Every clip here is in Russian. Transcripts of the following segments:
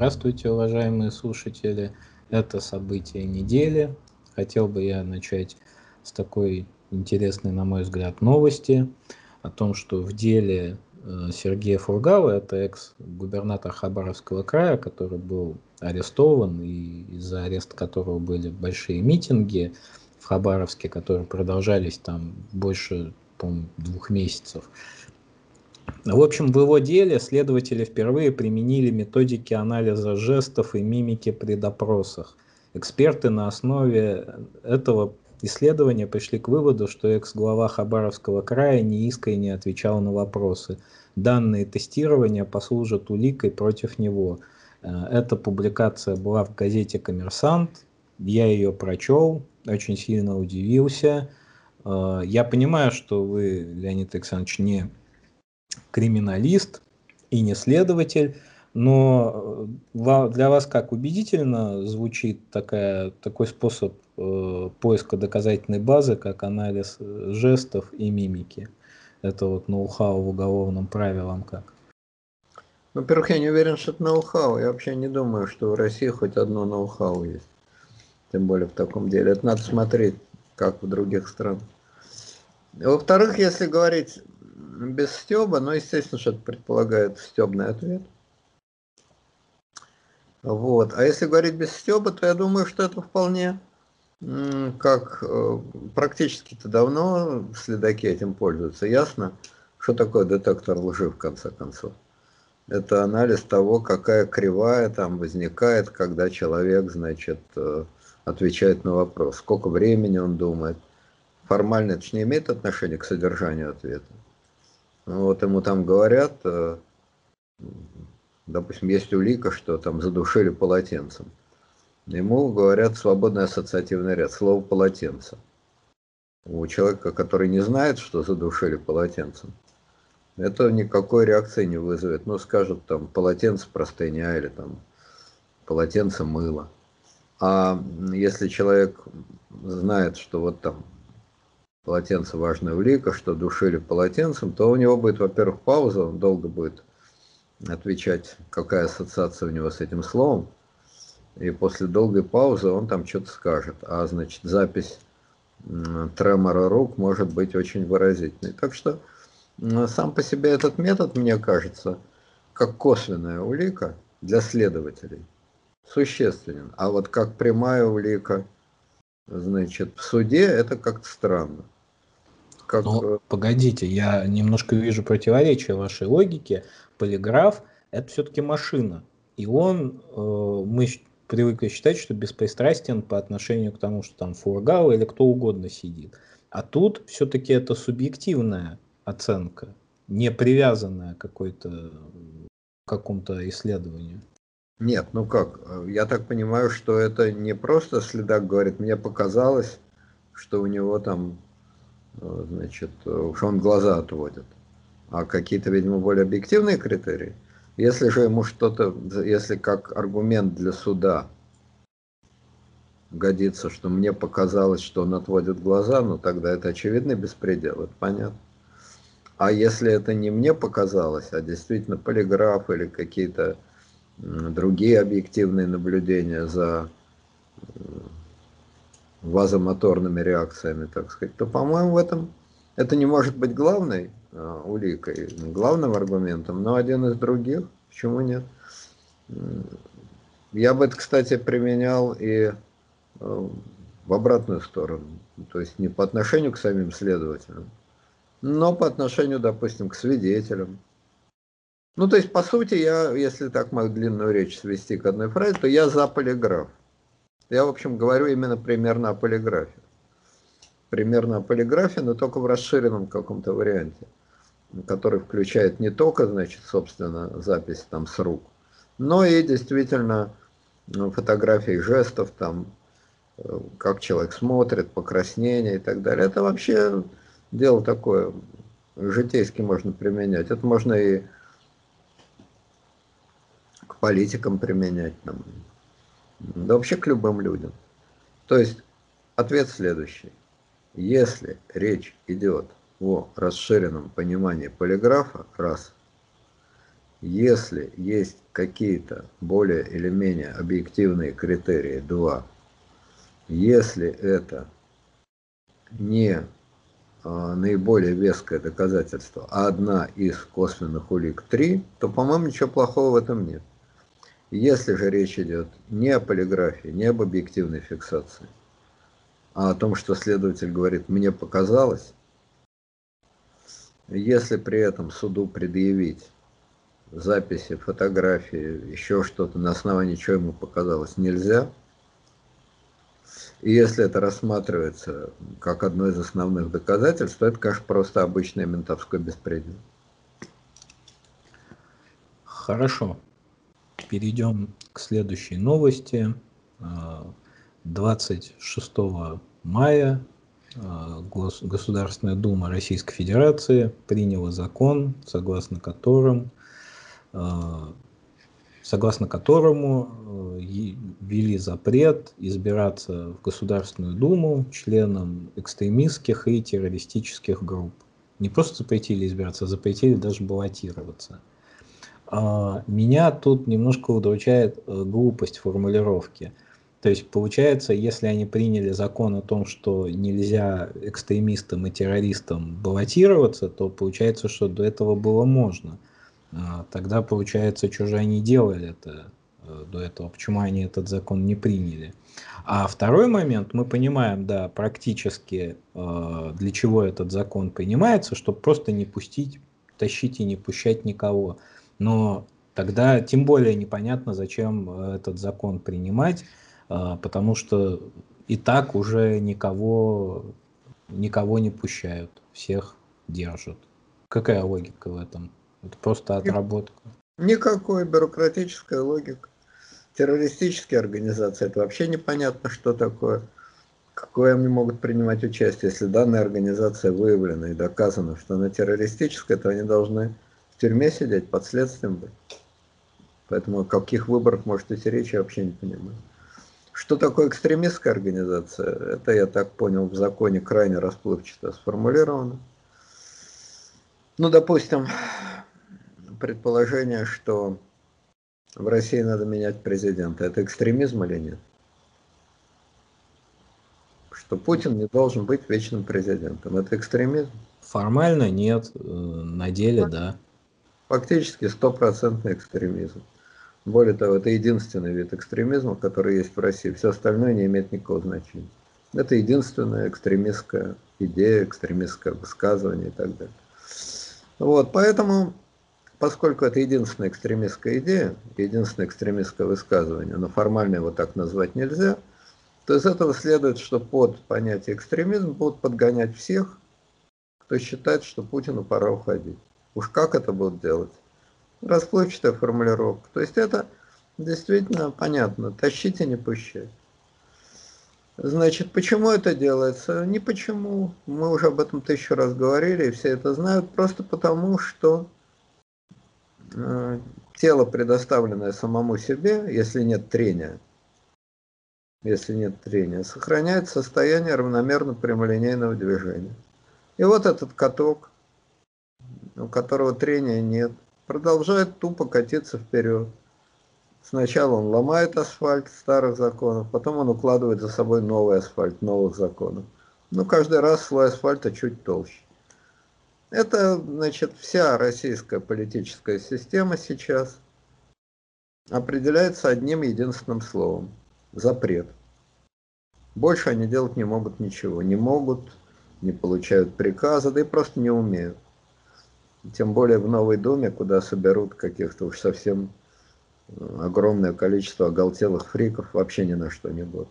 Здравствуйте, уважаемые слушатели. Это событие недели. Хотел бы я начать с такой интересной, на мой взгляд, новости о том, что в деле э, Сергея Фургала, это экс-губернатор Хабаровского края, который был арестован, и из-за ареста которого были большие митинги в Хабаровске, которые продолжались там больше, по двух месяцев. В общем, в его деле следователи впервые применили методики анализа жестов и мимики при допросах. Эксперты на основе этого исследования пришли к выводу, что экс-глава Хабаровского края неискренне отвечал на вопросы. Данные тестирования послужат уликой против него. Э, эта публикация была в газете «Коммерсант». Я ее прочел, очень сильно удивился. Э, я понимаю, что вы, Леонид Александрович, не криминалист и не следователь, но э, для вас как убедительно звучит такая, такой способ э, поиска доказательной базы, как анализ э, жестов и мимики? Это вот ноу-хау в уголовном правилам как? Во-первых, я не уверен, что это ноу-хау. Я вообще не думаю, что в России хоть одно ноу-хау есть. Тем более в таком деле. Это надо смотреть, как в других странах. Во-вторых, если говорить без стеба, но, естественно, что это предполагает стебный ответ. Вот. А если говорить без стеба, то я думаю, что это вполне как э, практически-то давно следаки этим пользуются. Ясно, что такое детектор лжи в конце концов. Это анализ того, какая кривая там возникает, когда человек, значит, э, отвечает на вопрос, сколько времени он думает. Формально это же не имеет отношения к содержанию ответа. Вот ему там говорят, э, допустим, есть улика, что там задушили полотенцем. Ему говорят свободный ассоциативный ряд, слово полотенце. У человека, который не знает, что задушили полотенцем, это никакой реакции не вызовет. Ну, скажут там полотенце простыня или там полотенце мыло. А если человек знает, что вот там полотенце важная улика, что душили полотенцем, то у него будет, во-первых, пауза, он долго будет отвечать, какая ассоциация у него с этим словом, и после долгой паузы он там что-то скажет, а значит запись тремора рук может быть очень выразительной. Так что сам по себе этот метод, мне кажется, как косвенная улика для следователей существенен. А вот как прямая улика – значит, в суде это как-то странно. Как... Ну, э, погодите, я немножко вижу противоречие вашей логике. Полиграф – это все-таки машина. И он, э, мы привыкли считать, что беспристрастен по отношению к тому, что там фургал или кто угодно сидит. А тут все-таки это субъективная оценка, не привязанная к какой-то какому-то исследованию. Нет, ну как, я так понимаю, что это не просто следак говорит, мне показалось, что у него там, э, значит, что он глаза отводит, а какие-то, видимо, более объективные критерии. Если же ему что-то, если как аргумент для суда годится, что мне показалось, что он отводит глаза, ну тогда это очевидный беспредел, это понятно. А если это не мне показалось, а действительно полиграф или какие-то другие объективные наблюдения за э, вазомоторными реакциями, так сказать, то, по-моему, в этом это не может быть главной э, уликой, главным аргументом, но один из других, почему нет? Я бы это, кстати, применял и э, в обратную сторону, то есть не по отношению к самим следователям, но по отношению, допустим, к свидетелям, ну, то есть, по сути, я, если так мою длинную речь свести к одной фразе, то я за полиграф. Я, в общем, говорю именно примерно о полиграфе. Примерно о полиграфе, но только в расширенном каком-то варианте, который включает не только, значит, собственно, запись там с рук, но и действительно ну, фотографии жестов, там, как человек смотрит, покраснение и так далее. Это вообще дело такое, житейски можно применять. Это можно и политикам применять, там, да вообще к любым людям. То есть ответ следующий. Если речь идет о расширенном понимании полиграфа, раз, если есть какие-то более или менее объективные критерии, два, если это не а, наиболее веское доказательство, а одна из косвенных улик три, то, по-моему, ничего плохого в этом нет. Если же речь идет не о полиграфии, не об объективной фиксации, а о том, что следователь говорит, мне показалось, если при этом суду предъявить записи, фотографии, еще что-то, на основании чего ему показалось, нельзя. И если это рассматривается как одно из основных доказательств, то это, конечно, просто обычный ментовской беспредел. Хорошо. Перейдем к следующей новости. 26 а, мая а, Государственная Дума Российской Федерации приняла закон, согласно которым а, согласно которому ввели запрет избираться в Государственную Думу членам экстремистских и террористических групп. Не просто запретили избираться, а запретили даже баллотироваться. А, меня тут немножко удручает э, глупость формулировки. То есть получается, если они приняли закон о том, что нельзя экстремистам и террористам баллотироваться, то получается, что до этого было можно – а, тогда получается, что же они делали это э, до этого, почему они этот закон не приняли. А второй момент, мы понимаем, да, практически э, для чего этот закон принимается, чтобы просто не пустить, тащить и не пущать никого. Но тогда тем более непонятно, зачем э, этот закон принимать, потому что и так уже никого, никого не пущают, всех держат. Какая логика в этом? Это просто отработка. Никакой бюрократической логики. Террористические организации, это вообще непонятно, что такое. Какое они могут принимать участие, если данная организация выявлена и доказано, что она террористическая, то они должны в тюрьме сидеть, под следствием быть. Поэтому о каких выборах может идти речь, я вообще не понимаю. Что такое экстремистская организация? Это, я так понял, в законе крайне расплывчато сформулировано. Ну, допустим, предположение, что в России надо менять президента. Это экстремизм или нет? Что Путин не должен быть вечным президентом. Это экстремизм? Формально нет, э, на деле да. Фактически стопроцентный экстремизм. Более того, это единственный вид экстремизма, который есть в России. Все остальное не имеет никакого значения. Это единственная экстремистская идея, экстремистское высказывание и так далее. Вот, поэтому поскольку это единственная экстремистская идея, единственное экстремистское высказывание, но формально его так назвать нельзя, то из этого следует, что под понятие экстремизм будут подгонять всех, кто считает, что Путину пора уходить. Уж как это будут делать? Расплывчатая формулировка. То есть это действительно понятно. Тащите, не пущать. Значит, почему это делается? Не почему. Мы уже об этом тысячу раз говорили, и все это знают. Просто потому, что Э, тело, предоставленное самому себе, если нет трения, если нет трения, сохраняет состояние равномерно прямолинейного движения. И вот этот каток, у которого трения нет, продолжает тупо катиться вперед. Сначала он ломает асфальт старых законов, потом он укладывает за собой новый асфальт новых законов. Но каждый раз слой асфальта чуть толще. Это, значит, вся российская политическая система сейчас определяется одним единственным словом – запрет. Больше они делать не могут ничего. Не могут, не получают приказа, да и просто не умеют. Тем более в Новой Думе, куда соберут каких-то уж совсем э, огромное количество оголтелых фриков, вообще ни на что не будут.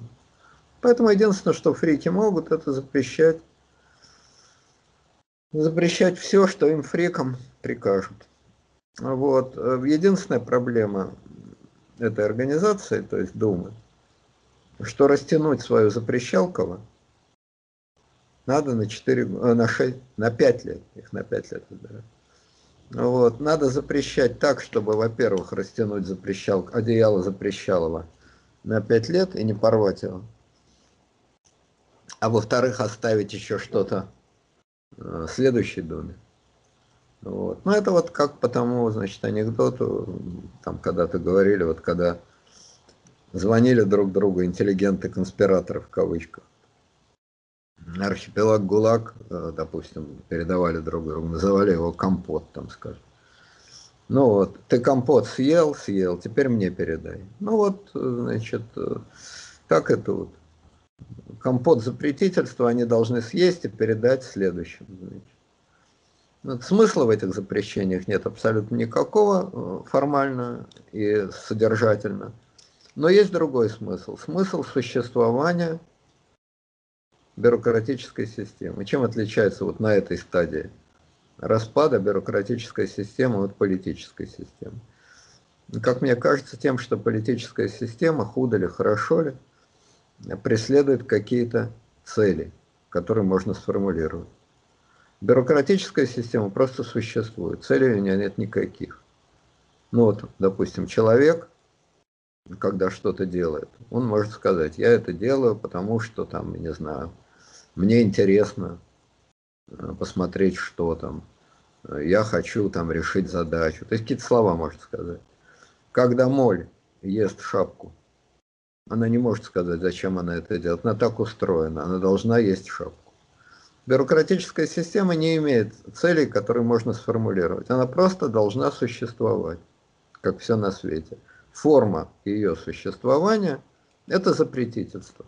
Поэтому единственное, что фрики могут, это запрещать запрещать все, что им фрикам прикажут. Вот. Единственная проблема этой организации, то есть Думы, что растянуть свою запрещалково надо на 4, э, на 6, на 5 лет, их на 5 лет выбирают. Вот. Надо запрещать так, чтобы, во-первых, растянуть запрещал, одеяло запрещалого на 5 лет и не порвать его. А во-вторых, оставить еще что-то Э, следующей доме. Вот. Ну, это вот как по тому, значит, анекдоту, там когда-то говорили, вот когда звонили друг другу интеллигенты-конспираторы в кавычках. Архипелаг ГУЛАГ, э, допустим, передавали друг другу, называли его компот, там, скажем. Ну вот, ты компот съел, съел, теперь мне передай. Ну вот, значит, так это вот. Компот запретительства они должны съесть и передать следующим. Вот смысла в этих запрещениях нет абсолютно никакого э, формально и содержательно. Но есть другой смысл. Смысл существования бюрократической системы. Чем отличается вот на этой стадии распада бюрократической системы от политической системы? Как мне кажется, тем, что политическая система, худо ли, хорошо ли, преследует какие-то цели, которые можно сформулировать. Бюрократическая система просто существует, целей у нее нет никаких. Ну вот, допустим, человек, когда что-то делает, он может сказать, я это делаю, потому что там, не знаю, мне интересно э, посмотреть, что там, я хочу там решить задачу. То есть какие-то слова может сказать. Когда моль ест шапку, она не может сказать, зачем она это делает. Она так устроена, она должна есть шапку. Бюрократическая система не имеет целей, которые можно сформулировать. Она просто должна существовать, как все на свете. Форма ее существования – это запретительство.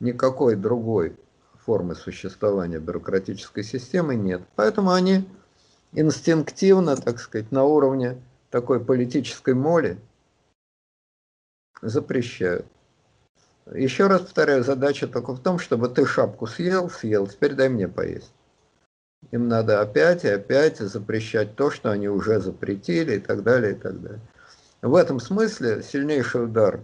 Никакой другой формы существования бюрократической системы нет. Поэтому они инстинктивно, так сказать, на уровне такой политической моли запрещают. Еще раз повторяю, задача только в том, чтобы ты шапку съел, съел, теперь дай мне поесть. Им надо опять и опять запрещать то, что они уже запретили и так далее, и так далее. В этом смысле сильнейший удар,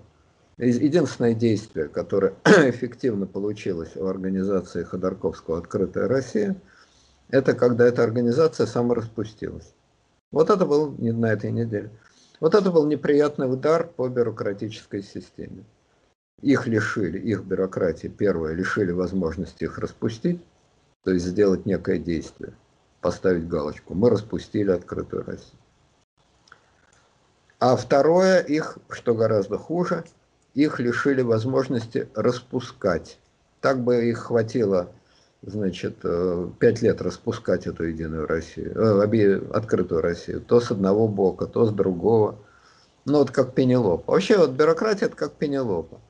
единственное действие, которое эффективно получилось в организации Ходорковского «Открытая Россия», это когда эта организация самораспустилась. Вот это был не на этой неделе. Вот это был неприятный удар по бюрократической системе. Их лишили, их бюрократии, первое, лишили возможности их распустить, то есть сделать некое действие, поставить галочку. Мы распустили открытую Россию. А второе, их, что гораздо хуже, их лишили возможности распускать. Так бы их хватило, значит, э, пять лет распускать эту единую Россию, э, открытую Россию, то с одного бока, то с другого. Ну вот как Пенелопа. Вообще вот бюрократия это как Пенелопа.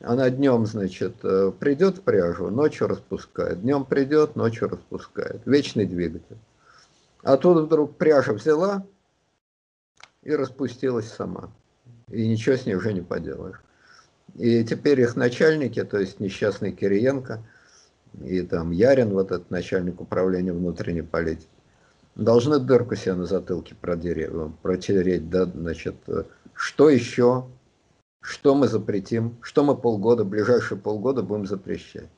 Она днем, значит, э, придет в пряжу, ночью распускает. Днем придет, ночью распускает. Вечный двигатель. А тут вдруг пряжа взяла и распустилась сама. И ничего с ней уже не поделаешь. И теперь их начальники, то есть несчастный Кириенко и там Ярин, вот этот начальник управления внутренней политики, должны дырку себе на затылке протереть, протереть да, значит, что еще что мы запретим? Что мы полгода, ближайшие полгода будем запрещать?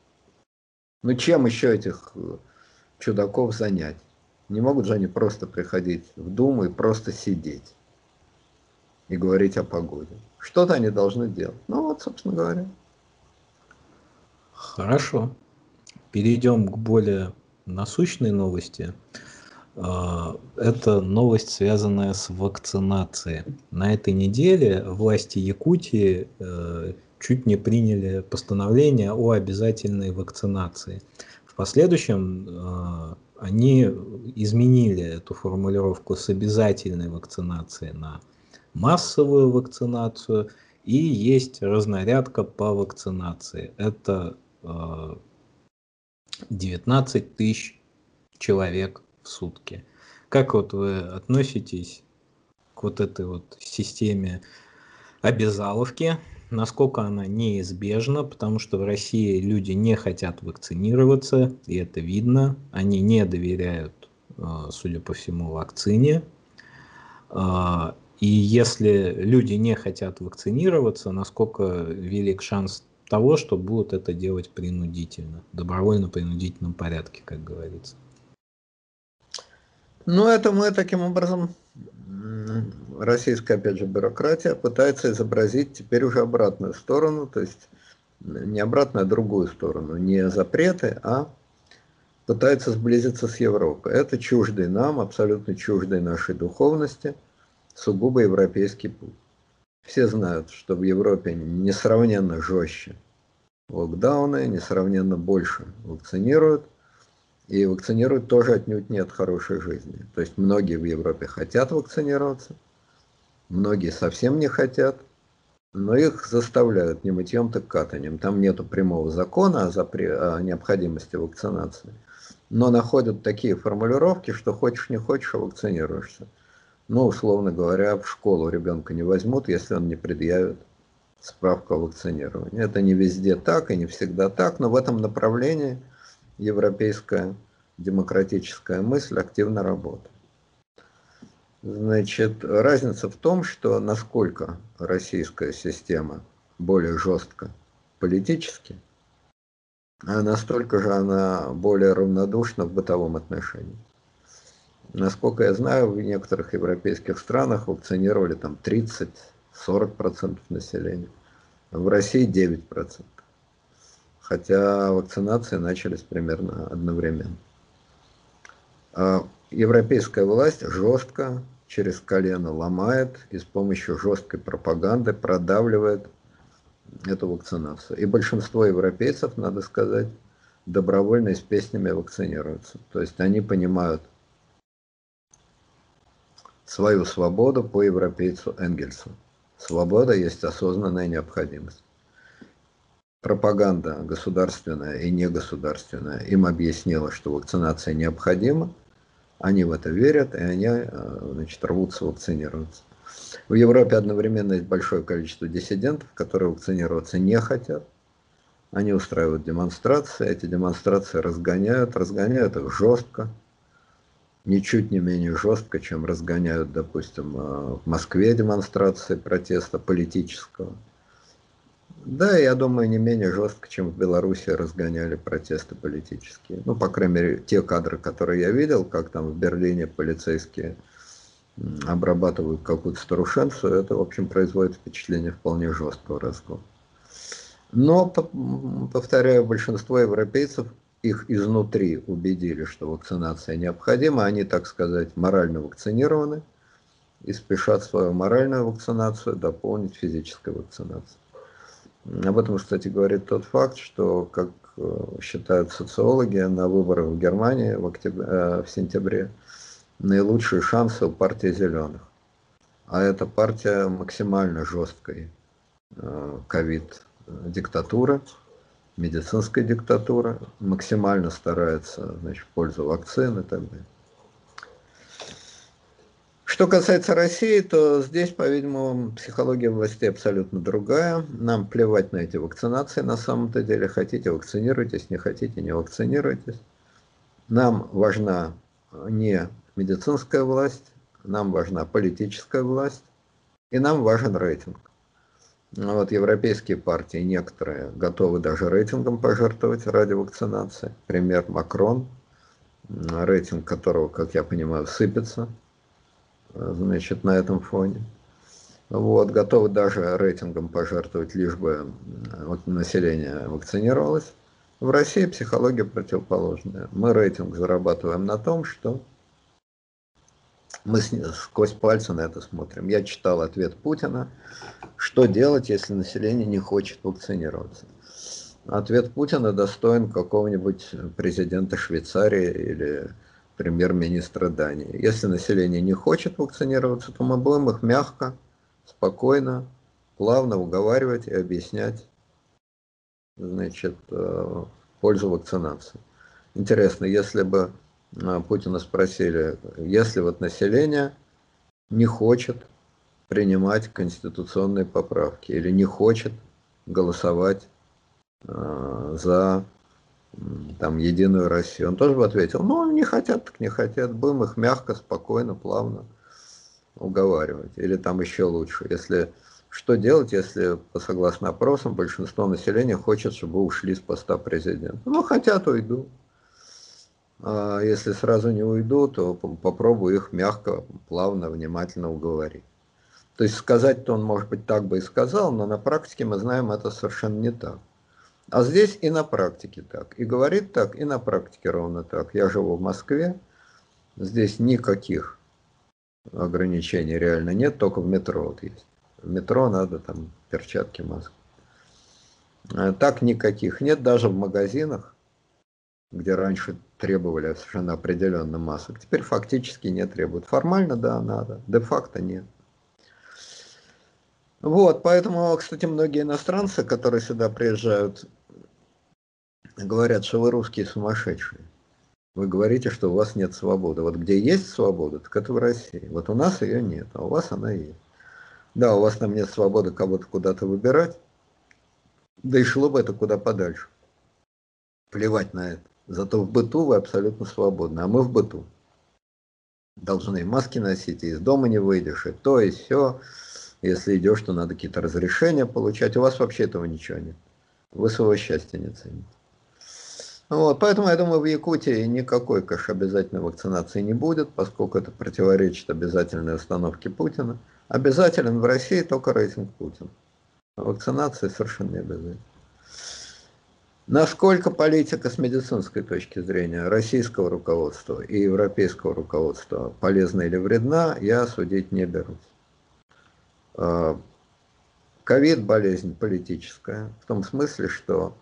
Ну чем еще этих э, чудаков занять? Не могут же они просто приходить в Думу и просто сидеть и говорить о погоде. Что-то они должны делать. Ну вот, собственно говоря. Хорошо. Перейдем к более насущной новости. А, это новость, связанная с вакцинацией. На этой неделе власти Якутии э, чуть не приняли постановление о обязательной вакцинации. В последующем э, они изменили эту формулировку с обязательной вакцинацией на массовую вакцинацию, и есть разнарядка по вакцинации. Это 19 э, тысяч человек в сутки. Как вот вы относитесь к вот этой вот системе обязаловки? Насколько она неизбежна, потому что в России люди не хотят вакцинироваться, и это видно. Они не доверяют, а, судя по всему, вакцине. И если люди не хотят вакцинироваться, насколько велик шанс того, что будут это делать принудительно, добровольно-принудительном порядке, как говорится. Ну, это мы таким образом, российская, опять же, бюрократия пытается изобразить теперь уже обратную сторону, то есть не обратную, а другую сторону. Не запреты, а пытается сблизиться с Европой. Это чуждый нам, абсолютно чуждый нашей духовности, сугубо европейский путь. Все знают, что в Европе несравненно жестче локдауны, несравненно больше вакцинируют, и вакцинируют тоже отнюдь не от хорошей жизни. То есть многие в Европе хотят вакцинироваться, многие совсем не хотят, но их заставляют не мытьем, так катанием. Там нет прямого закона о, запре... о необходимости вакцинации. Но находят такие формулировки, что хочешь не хочешь, а вакцинируешься. Ну, условно говоря, в школу ребенка не возьмут, если он не предъявит справку о вакцинировании. Это не везде так и не всегда так, но в этом направлении – европейская демократическая мысль активно работает. Значит, разница в том, что насколько российская система более жестко политически, а настолько же она более равнодушна в бытовом отношении. Насколько я знаю, в некоторых европейских странах вакцинировали там 30-40% населения. В России 9% хотя вакцинации начались примерно одновременно. А европейская власть жестко через колено ломает и с помощью жесткой пропаганды продавливает эту вакцинацию. И большинство европейцев, надо сказать, добровольно и с песнями вакцинируются. То есть они понимают свою свободу по европейцу Энгельсу. Свобода есть осознанная необходимость пропаганда государственная и негосударственная им объяснила, что вакцинация необходима, они в это верят, и они э, значит, рвутся вакцинироваться. В Европе одновременно есть большое количество диссидентов, которые вакцинироваться не хотят. Они устраивают демонстрации, эти демонстрации разгоняют, разгоняют их жестко, ничуть не менее жестко, чем разгоняют, допустим, э, в Москве демонстрации протеста политического. Да, я думаю, не менее жестко, чем в Беларуси разгоняли протесты политические. Ну, по крайней мере, те кадры, которые я видел, как там в Берлине полицейские обрабатывают какую-то старушенцию, это, в общем, производит впечатление вполне жесткого разгона. Но, повторяю, большинство европейцев их изнутри убедили, что вакцинация необходима, они, так сказать, морально вакцинированы и спешат свою моральную вакцинацию дополнить физической вакцинацией. Об этом, кстати, говорит тот факт, что, как э, считают социологи, на выборах в Германии в, октябре, э, в сентябре наилучшие шансы у партии зеленых. А эта партия максимально жесткой э, ковид-диктатуры, медицинской диктатуры, максимально старается значит, в пользу вакцин и так далее. Что касается России, то здесь, по-видимому, психология властей абсолютно другая. Нам плевать на эти вакцинации на самом-то деле. Хотите, вакцинируйтесь, не хотите, не вакцинируйтесь. Нам важна не медицинская власть, нам важна политическая власть, и нам важен рейтинг. Вот европейские партии, некоторые, готовы даже рейтингом пожертвовать ради вакцинации. Пример Макрон, рейтинг которого, как я понимаю, сыпется – значит, на этом фоне. Вот, готовы даже рейтингом пожертвовать, лишь бы население вакцинировалось. В России психология противоположная. Мы рейтинг зарабатываем на том, что мы сквозь пальцы на это смотрим. Я читал ответ Путина, что делать, если население не хочет вакцинироваться. Ответ Путина достоин какого-нибудь президента Швейцарии или премьер-министра Дании. Если население не хочет вакцинироваться, то мы будем их мягко, спокойно, плавно уговаривать и объяснять значит, э, пользу вакцинации. Интересно, если бы Путина спросили, если вот население не хочет принимать конституционные поправки или не хочет голосовать э, за там, Единую Россию. Он тоже бы ответил, ну, не хотят, так не хотят, будем их мягко, спокойно, плавно уговаривать. Или там еще лучше, если что делать, если, по согласно опросам, большинство населения хочет, чтобы ушли с поста президента? Ну, хотят, уйду. А если сразу не уйду, то попробую их мягко, плавно, внимательно уговорить. То есть сказать-то он, может быть, так бы и сказал, но на практике мы знаем, это совершенно не так. А здесь и на практике так. И говорит так, и на практике ровно так. Я живу в Москве, здесь никаких ограничений реально нет, только в метро вот есть. В метро надо там перчатки, маску. А так никаких нет, даже в магазинах, где раньше требовали совершенно определенно масок. Теперь фактически не требуют. Формально, да, надо, де-факто нет. Вот, поэтому, кстати, многие иностранцы, которые сюда приезжают, говорят, что вы русские сумасшедшие. Вы говорите, что у вас нет свободы. Вот где есть свобода, так это в России. Вот у нас ее нет, а у вас она есть. Да, у вас там нет свободы кого-то куда-то выбирать, да и шло бы это куда подальше. Плевать на это. Зато в быту вы абсолютно свободны, а мы в быту. Должны маски носить, и из дома не выйдешь, и то, и все. Если идешь, то надо какие-то разрешения получать. У вас вообще этого ничего нет. Вы своего счастья не цените. Вот, поэтому я думаю, в Якутии никакой, конечно, обязательной вакцинации не будет, поскольку это противоречит обязательной установке Путина. Обязателен в России только рейтинг Путина. Вакцинация совершенно не обязательна. Насколько политика с медицинской точки зрения российского руководства и европейского руководства полезна или вредна, я судить не берусь. А, ковид – болезнь политическая, в том смысле, что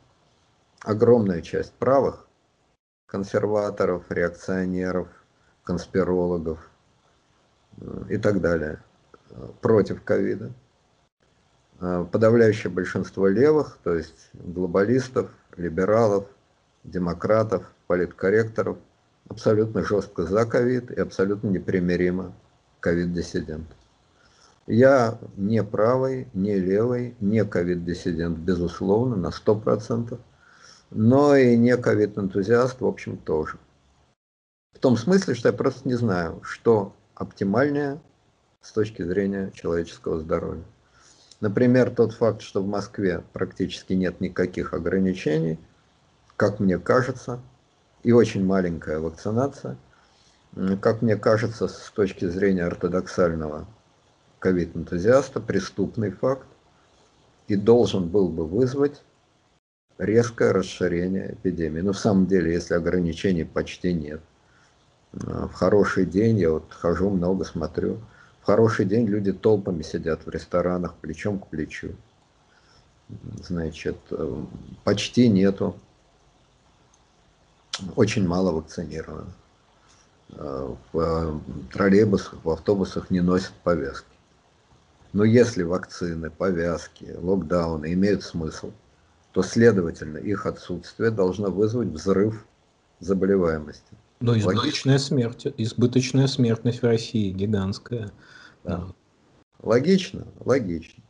огромная часть правых, консерваторов, реакционеров, конспирологов э, и так далее, э, против ковида. А, подавляющее большинство левых, то есть глобалистов, либералов, демократов, политкорректоров, абсолютно жестко за ковид и абсолютно непримиримо ковид-диссидент. Я не правый, не левый, не ковид-диссидент, безусловно, на 100%, но и не ковид-энтузиаст, в общем, тоже. В том смысле, что я просто не знаю, что оптимальнее с точки зрения человеческого здоровья. Например, тот факт, что в Москве практически нет никаких ограничений, как мне кажется, и очень маленькая вакцинация, как мне кажется, с точки зрения ортодоксального ковид-энтузиаста, преступный факт и должен был бы вызвать резкое расширение эпидемии. Но в самом деле, если ограничений почти нет, в хороший день, я вот хожу много, смотрю, в хороший день люди толпами сидят в ресторанах, плечом к плечу. Значит, э, почти нету. Очень мало вакцинированных. Э, в э, троллейбусах, в автобусах не носят повязки. Но если вакцины, повязки, локдауны имеют смысл, то, следовательно, их отсутствие должно вызвать взрыв заболеваемости. Но избыточная смерть, избыточная смертность в России гигантская. Да. Логично, логично.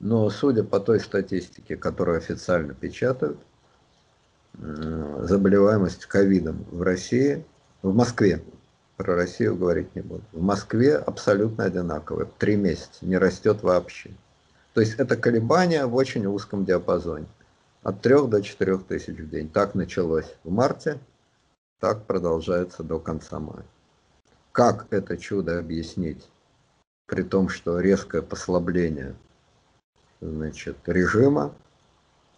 Но судя по той статистике, которую официально печатают, заболеваемость ковидом в России, в Москве, про Россию говорить не буду, в Москве абсолютно одинаковая, три месяца, не растет вообще. То есть это колебания в очень узком диапазоне, от 3 до 4 тысяч в день. Так началось в марте, так продолжается до конца мая. Как это чудо объяснить? При том, что резкое послабление значит, режима,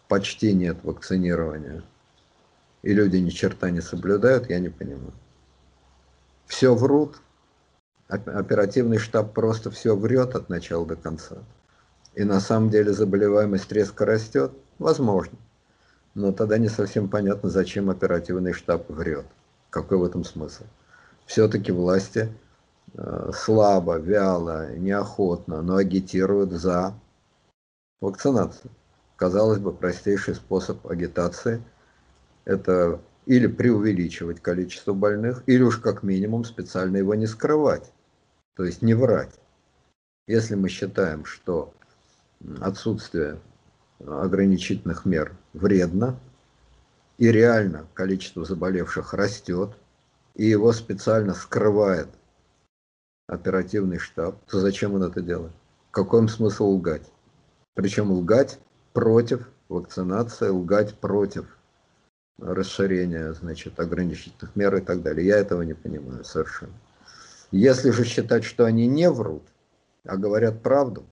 почти нет вакцинирования, и люди ни черта не соблюдают, я не понимаю. Все врут, оперативный штаб просто все врет от начала до конца. И на самом деле заболеваемость резко растет, возможно. Но тогда не совсем понятно, зачем оперативный штаб врет. Какой в этом смысл? Все-таки власти слабо, вяло, неохотно, но агитируют за вакцинацию. Казалось бы, простейший способ агитации – это или преувеличивать количество больных, или уж как минимум специально его не скрывать, то есть не врать. Если мы считаем, что отсутствие ограничительных мер вредно, и реально количество заболевших растет, и его специально скрывает оперативный штаб, то зачем он это делает? Какой им смысл лгать? Причем лгать против вакцинации, лгать против расширения значит, ограничительных мер и так далее. Я этого не понимаю совершенно. Если же считать, что они не врут, а говорят правду,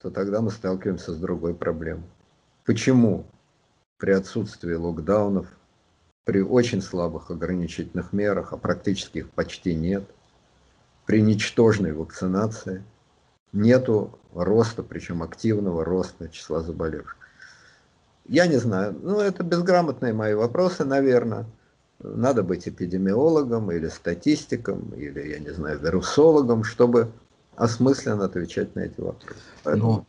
то тогда мы сталкиваемся с другой проблемой. Почему при отсутствии локдаунов, при очень слабых ограничительных мерах, а практически их почти нет, при ничтожной вакцинации, нету роста, причем активного роста числа заболевших. Я не знаю, ну это безграмотные мои вопросы, наверное. Надо быть эпидемиологом или статистиком, или, я не знаю, вирусологом, чтобы осмысленно отвечать на эти вопросы. Поэтому... Но,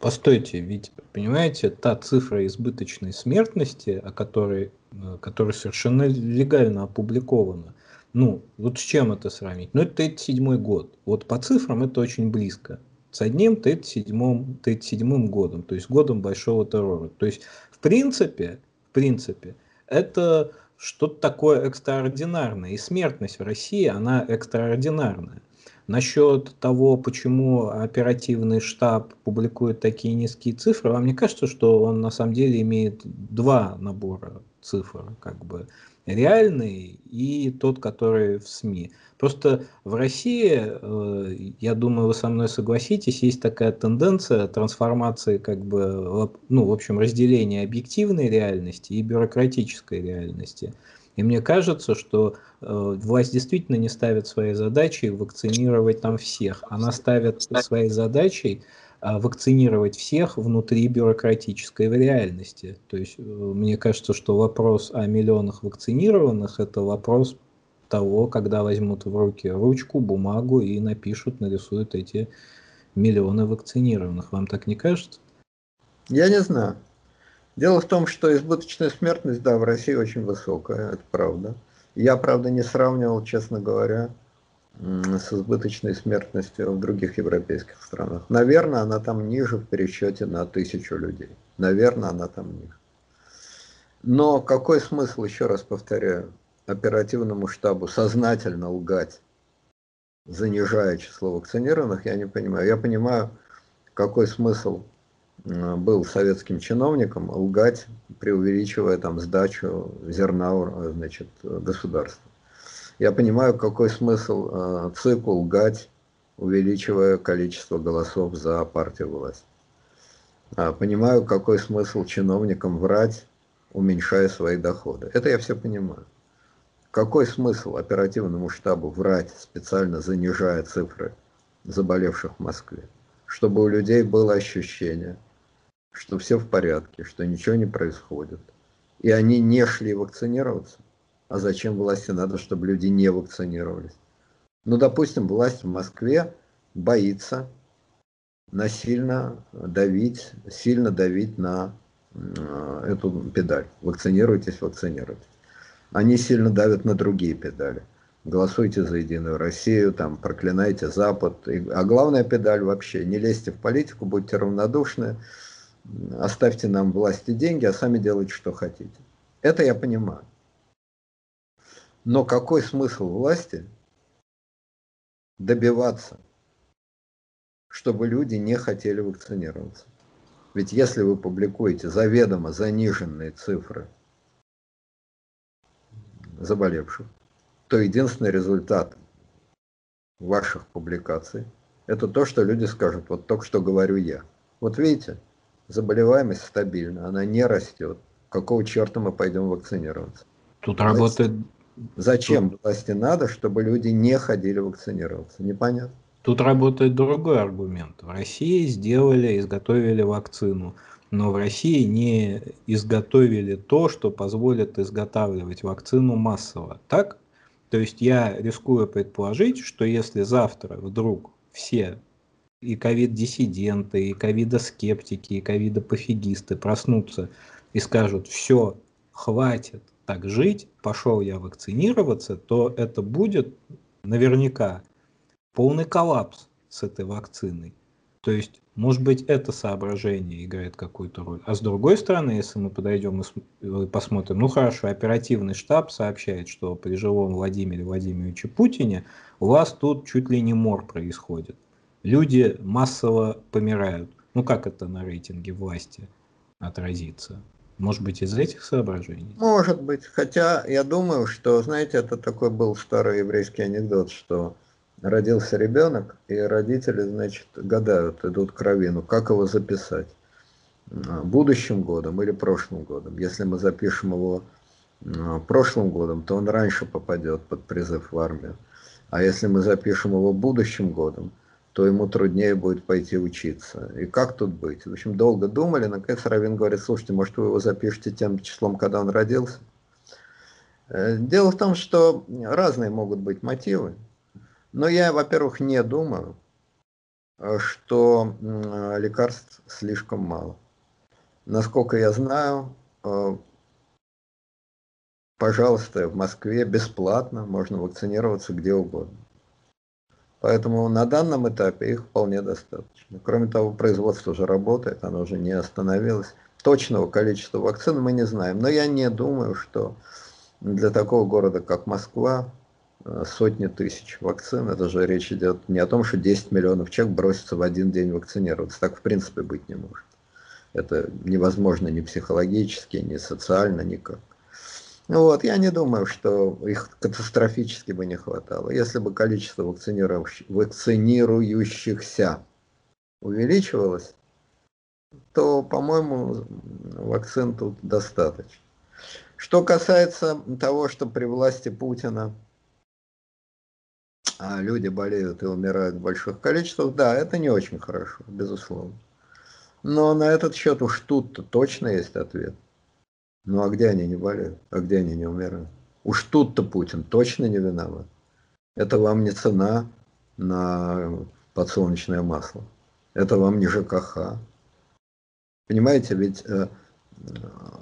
постойте, ведь, понимаете, та цифра избыточной смертности, о которой, э, которая совершенно легально опубликована, ну, вот с чем это сравнить? Ну, это 37 год. Вот по цифрам это очень близко. С одним 37, 37 годом, то есть годом большого террора. То есть, в принципе, в принципе, это что-то такое экстраординарное. И смертность в России, она экстраординарная. Насчет того, почему оперативный штаб публикует такие низкие цифры, вам не кажется, что он на самом деле имеет два набора цифр, как бы реальный и тот, который в СМИ. Просто в России, э, я думаю, вы со мной согласитесь, есть такая тенденция трансформации, как бы, ну, в общем, разделения объективной реальности и бюрократической реальности. И мне кажется, что э, власть действительно не ставит своей задачей вакцинировать там всех. Она ставит своей задачей вакцинировать всех внутри бюрократической реальности. То есть э, мне кажется, что вопрос о миллионах вакцинированных – это вопрос того, когда возьмут в руки ручку, бумагу и напишут, нарисуют эти миллионы вакцинированных. Вам так не кажется? Я не знаю. Дело в том, что избыточная смертность, да, в России очень высокая, это правда. Я, правда, не сравнивал, честно говоря, с избыточной смертностью в других европейских странах. Наверное, она там ниже в пересчете на тысячу людей. Наверное, она там ниже. Но какой смысл, еще раз повторяю, оперативному штабу сознательно лгать, занижая число вакцинированных, я не понимаю. Я понимаю, какой смысл Э, был советским чиновником лгать, преувеличивая там сдачу зерна э, значит, государства. Я понимаю, какой смысл э, ЦИКу лгать, увеличивая количество голосов за партию власти. А, понимаю, какой смысл чиновникам врать, уменьшая свои доходы. Это я все понимаю. Какой смысл оперативному штабу врать, специально занижая цифры заболевших в Москве? Чтобы у людей было ощущение – что все в порядке, что ничего не происходит. И они не шли вакцинироваться. А зачем власти надо, чтобы люди не вакцинировались? Ну, допустим, власть в Москве боится насильно давить, сильно давить на э, эту педаль. Вакцинируйтесь, вакцинируйтесь. Они сильно давят на другие педали. Голосуйте за Единую Россию, там, проклинайте Запад. А главная педаль вообще, не лезьте в политику, будьте равнодушны оставьте нам власть и деньги, а сами делайте, что хотите. Это я понимаю. Но какой смысл власти добиваться, чтобы люди не хотели вакцинироваться? Ведь если вы публикуете заведомо заниженные цифры заболевших, то единственный результат ваших публикаций – это то, что люди скажут, вот только что говорю я. Вот видите, заболеваемость стабильна, она не растет. Какого черта мы пойдем вакцинироваться? Тут работает... Зачем Тут... власти надо, чтобы люди не ходили вакцинироваться? Непонятно. Тут работает другой аргумент. В России сделали, изготовили вакцину, но в России не изготовили то, что позволит изготавливать вакцину массово. Так? То есть я рискую предположить, что если завтра вдруг все и ковид-диссиденты, и ковидоскептики, и ковидопофигисты проснутся и скажут, все, хватит так жить, пошел я вакцинироваться, то это будет наверняка полный коллапс с этой вакциной. То есть, может быть, это соображение играет какую-то роль. А с другой стороны, если мы подойдем и посмотрим, ну хорошо, оперативный штаб сообщает, что при живом Владимире Владимировиче Путине у вас тут чуть ли не мор происходит люди массово помирают. Ну как это на рейтинге власти отразится? Может быть, из этих соображений? Может быть. Хотя я думаю, что, знаете, это такой был старый еврейский анекдот, что родился ребенок, и родители, значит, гадают, идут к равину, как его записать. будущим годом или прошлым годом. Если мы запишем его прошлым годом, то он раньше попадет под призыв в армию. А если мы запишем его будущим годом, то ему труднее будет пойти учиться. И как тут быть? В общем, долго думали, наконец Равин говорит, слушайте, может вы его запишете тем числом, когда он родился? Э, дело в том, что разные могут быть мотивы. Но я, во-первых, не думаю, э, что лекарств слишком мало. Насколько я знаю, э, пожалуйста, в Москве бесплатно можно вакцинироваться где угодно. Поэтому на данном этапе их вполне достаточно. Кроме того, производство уже работает, оно уже не остановилось. Точного количества вакцин мы не знаем, но я не думаю, что для такого города, как Москва, э, сотни тысяч вакцин, это же речь идет не о том, что 10 миллионов человек бросятся в один день вакцинироваться. Так в принципе быть не может. Это невозможно ни психологически, ни социально, никак. Вот, я не думаю, что их катастрофически бы не хватало. Если бы количество вакцинирующих, вакцинирующихся увеличивалось, то, по-моему, вакцин тут достаточно. Что касается того, что при власти Путина а люди болеют и умирают в больших количествах, да, это не очень хорошо, безусловно. Но на этот счет уж тут-то точно есть ответ. Ну а где они не болеют? А где они не умирают? Уж тут-то Путин точно не виноват. Это вам не цена на подсолнечное масло. Это вам не ЖКХ. Понимаете, ведь э,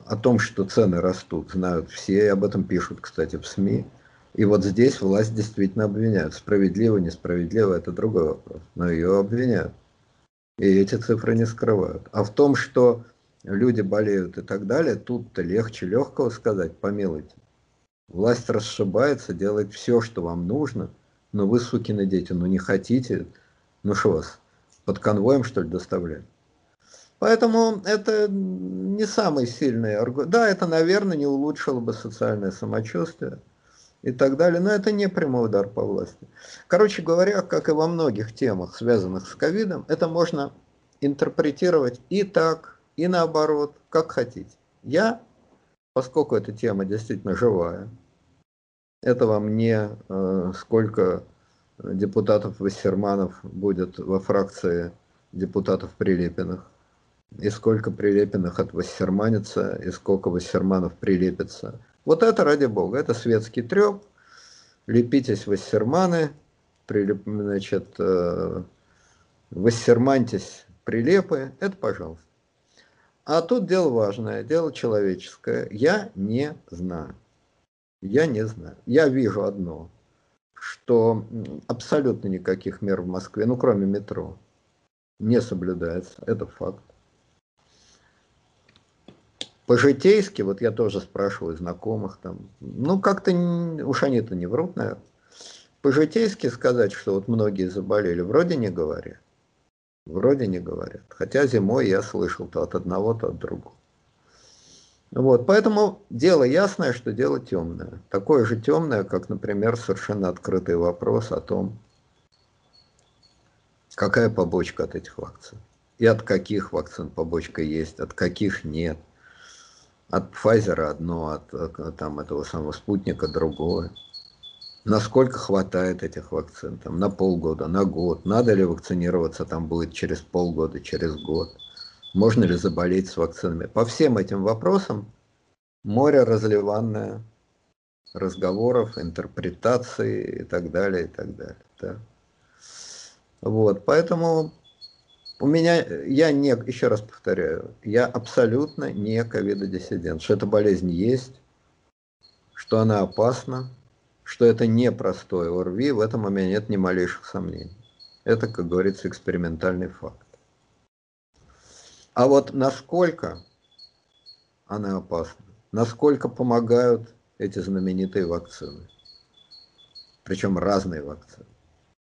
о том, что цены растут, знают все, и об этом пишут, кстати, в СМИ. И вот здесь власть действительно обвиняют. Справедливо, несправедливо, это другой вопрос. Но ее обвиняют. И эти цифры не скрывают. А в том, что люди болеют и так далее, тут-то легче легкого сказать, помилуйте. Власть расшибается, делает все, что вам нужно, но вы, сукины дети, ну не хотите, ну что вас, под конвоем, что ли, доставлять? Поэтому это не самый сильный аргумент. Да, это, наверное, не улучшило бы социальное самочувствие и так далее, но это не прямой удар по власти. Короче говоря, как и во многих темах, связанных с ковидом, это можно интерпретировать и так, и наоборот, как хотите. Я, поскольку эта тема действительно живая, это вам не э, сколько депутатов Вассерманов будет во фракции депутатов Прилепиных, и сколько Прилепиных от Вассерманится, и сколько Вассерманов прилепится. Вот это, ради бога, это светский треп. Лепитесь Вассерманы, прилеп, значит, э, Вассермантесь прилепы, это пожалуйста. А тут дело важное, дело человеческое. Я не знаю. Я не знаю. Я вижу одно, что абсолютно никаких мер в Москве, ну кроме метро, не соблюдается. Это факт. По-житейски, вот я тоже спрашиваю знакомых там, ну как-то уж они-то не врут, наверное. По-житейски сказать, что вот многие заболели, вроде не говорят. Вроде не говорят. Хотя зимой я слышал то от одного, то от другого. Вот, поэтому дело ясное, что дело темное. Такое же темное, как, например, совершенно открытый вопрос о том, какая побочка от этих вакцин. И от каких вакцин побочка есть, от каких нет. От Pfizer одно, от э, там, этого самого спутника другое насколько хватает этих вакцин, там, на полгода, на год, надо ли вакцинироваться там будет через полгода, через год, можно ли заболеть с вакцинами. По всем этим вопросам море разливанное разговоров, интерпретаций и так далее, и так далее. Да. Вот, поэтому у меня, я не, еще раз повторяю, я абсолютно не ковидодиссидент, что эта болезнь есть, что она опасна, что это не простой ОРВИ, в этом у меня нет ни малейших сомнений. Это, как говорится, экспериментальный факт. А вот насколько она опасна, насколько помогают эти знаменитые вакцины, причем разные вакцины,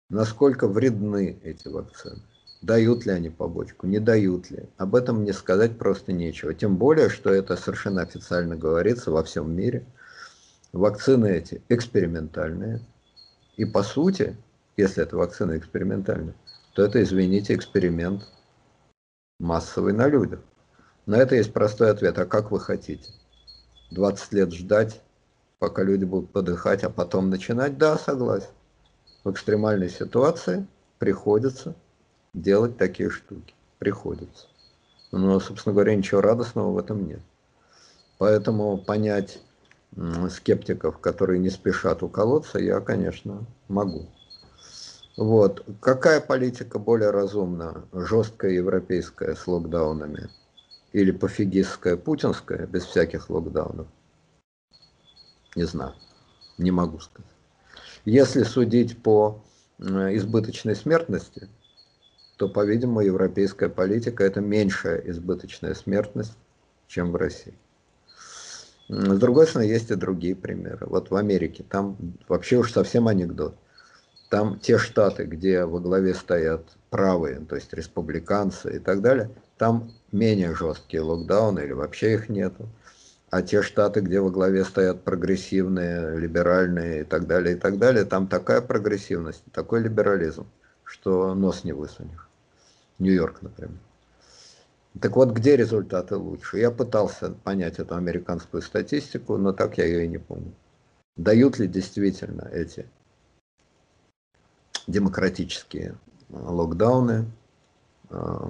насколько вредны эти вакцины, дают ли они побочку, не дают ли, об этом мне сказать просто нечего. Тем более, что это совершенно официально говорится во всем мире – вакцины эти экспериментальные. И по сути, если это вакцина экспериментальная, то это, извините, эксперимент массовый на людях. На это есть простой ответ. А как вы хотите? 20 лет ждать, пока люди будут подыхать, а потом начинать? Да, согласен. В экстремальной ситуации приходится делать такие штуки. Приходится. Но, собственно говоря, ничего радостного в этом нет. Поэтому понять скептиков, которые не спешат уколоться, я, конечно, могу. Вот. Какая политика более разумна? Жесткая европейская с локдаунами или пофигистская путинская без всяких локдаунов? Не знаю. Не могу сказать. Если судить по избыточной смертности, то, по-видимому, европейская политика – это меньшая избыточная смертность, чем в России. С другой стороны, есть и другие примеры. Вот в Америке, там вообще уж совсем анекдот. Там те штаты, где во главе стоят правые, то есть республиканцы и так далее, там менее жесткие локдауны или вообще их нету. А те штаты, где во главе стоят прогрессивные, либеральные и так далее, и так далее, там такая прогрессивность, такой либерализм, что нос не высунешь. Нью-Йорк, например. Так вот, где результаты лучше? Я пытался понять эту американскую статистику, но так я ее и не помню. Дают ли действительно эти демократические локдауны э,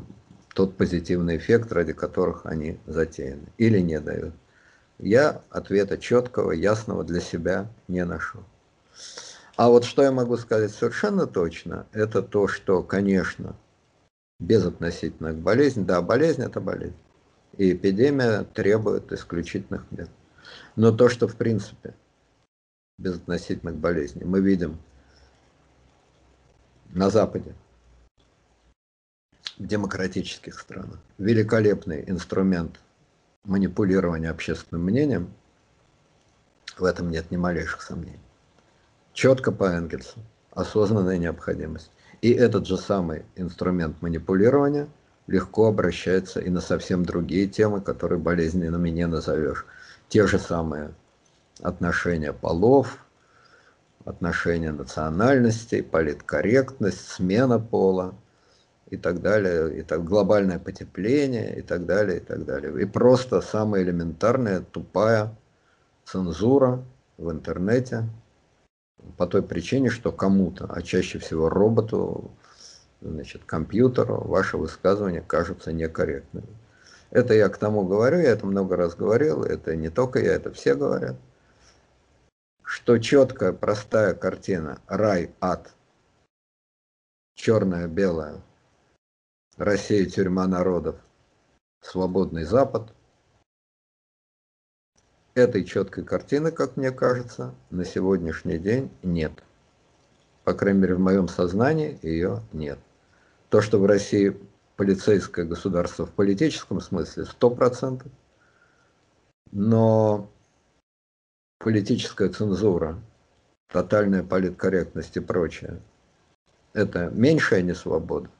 тот позитивный эффект, ради которых они затеяны, или не дают? Я ответа четкого, ясного для себя не нашел. А вот что я могу сказать совершенно точно, это то, что, конечно, безотносительно к болезни. Да, болезнь это болезнь. И эпидемия требует исключительных мер. Но то, что в принципе безотносительно к болезни мы видим на Западе, в демократических странах, великолепный инструмент манипулирования общественным мнением, в этом нет ни малейших сомнений. Четко по Энгельсу, осознанная необходимость. И этот же самый инструмент манипулирования легко обращается и на совсем другие темы, которые болезненными не назовешь. Те же самые отношения полов, отношения национальностей, политкорректность, смена пола и так далее, и так, глобальное потепление и так далее, и так далее. И просто самая элементарная, тупая цензура в интернете, по той причине, что кому-то, а чаще всего роботу, значит, компьютеру, ваши высказывания кажутся некорректными. Это я к тому говорю, я это много раз говорил, это не только я, это все говорят, что четкая, простая картина, рай, ад, черное, белое, Россия, тюрьма народов, свободный Запад – Этой четкой картины, как мне кажется, на сегодняшний день нет. По крайней мере, в моем сознании ее нет. То, что в России полицейское государство в политическом смысле, 100%, но политическая цензура, тотальная политкорректность и прочее, это меньшая несвобода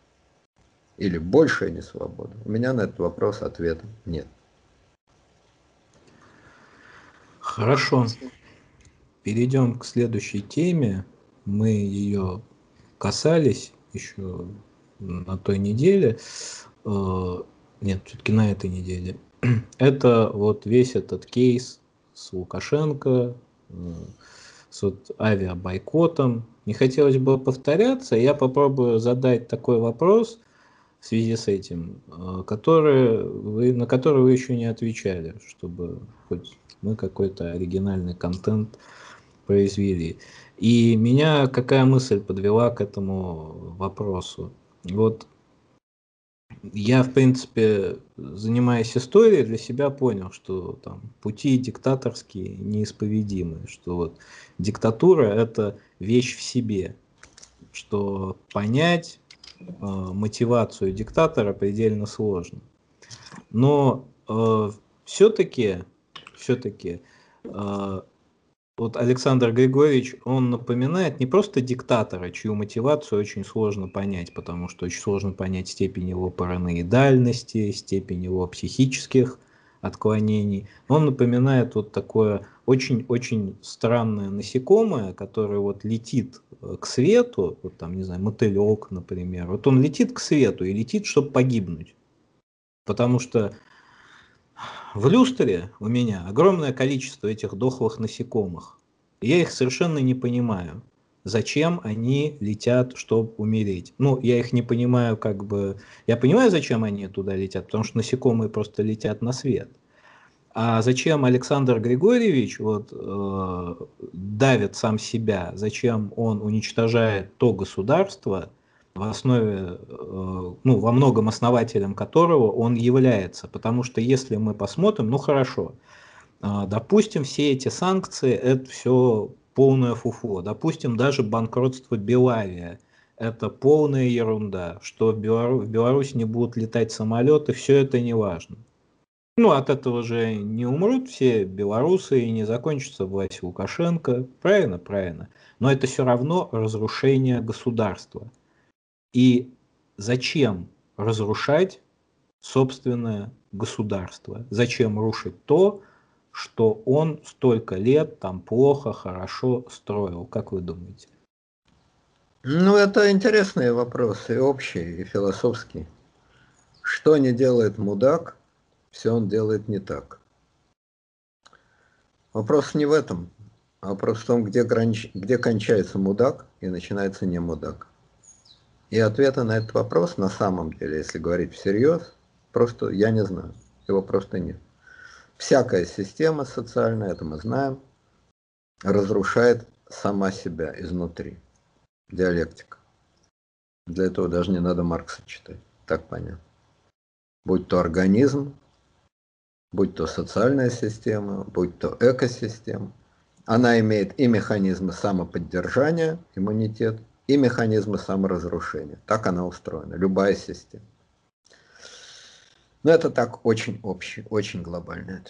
или большая несвобода? У меня на этот вопрос ответа нет. Хорошо. Перейдем к следующей теме. Мы ее касались еще на той неделе. Э, нет, все-таки на этой неделе. Это вот весь этот кейс с Лукашенко, э, с вот авиабойкотом. Не хотелось бы повторяться, я попробую задать такой вопрос в связи с этим, э, который вы, на который вы еще не отвечали, чтобы хоть мы какой-то оригинальный контент произвели. И меня какая мысль подвела к этому вопросу? Вот я, в принципе, занимаясь историей, для себя понял, что там пути диктаторские неисповедимы, что вот диктатура это вещь в себе, что понять мотивацию диктатора предельно сложно. Но э, все-таки все-таки э, вот Александр Григорьевич, он напоминает не просто диктатора, чью мотивацию очень сложно понять, потому что очень сложно понять степень его параноидальности, степень его психических отклонений. Он напоминает вот такое очень-очень странное насекомое, которое вот летит э, к свету, вот там, не знаю, мотылек, например. Вот он летит к свету и летит, чтобы погибнуть. Потому что В люстре у меня огромное количество этих дохлых насекомых. Я их совершенно не понимаю. Зачем они летят, чтобы умереть? Ну, я их не понимаю, как бы... Я понимаю, зачем они туда летят, потому что насекомые просто летят на свет. А зачем Александр Григорьевич вот, э, давит сам себя, зачем он уничтожает то государство, в основе, э, ну, во многом основателем которого он является. Потому что если мы посмотрим, ну хорошо, э, допустим, все эти санкции, это все полное фуфло. Допустим, даже банкротство Белавия – это полная ерунда, что в, Белару... в Беларусь не будут летать самолеты, все это не важно. Ну, от этого же не умрут все белорусы и не закончится власть Лукашенко. Правильно? Правильно. Но это все равно разрушение государства. И зачем разрушать собственное государство? Зачем рушить то, что он столько лет там плохо, хорошо строил? Как вы думаете? Ну, это интересные вопросы, и общие, и философские. Что не делает мудак, все он делает не так. Вопрос не в этом, а вопрос в том, где, гранч... где кончается мудак и начинается не мудак. И ответа на этот вопрос на самом деле, если говорить всерьез, просто я не знаю. Его просто нет. Всякая система социальная, это мы знаем, разрушает сама себя изнутри. Диалектика. Для этого даже не надо Маркса читать. Так понятно. Будь то организм, будь то социальная система, будь то экосистема. Она имеет и механизмы самоподдержания, иммунитет, и механизмы саморазрушения. Так она устроена, любая система. Но это так очень общий, очень глобальный.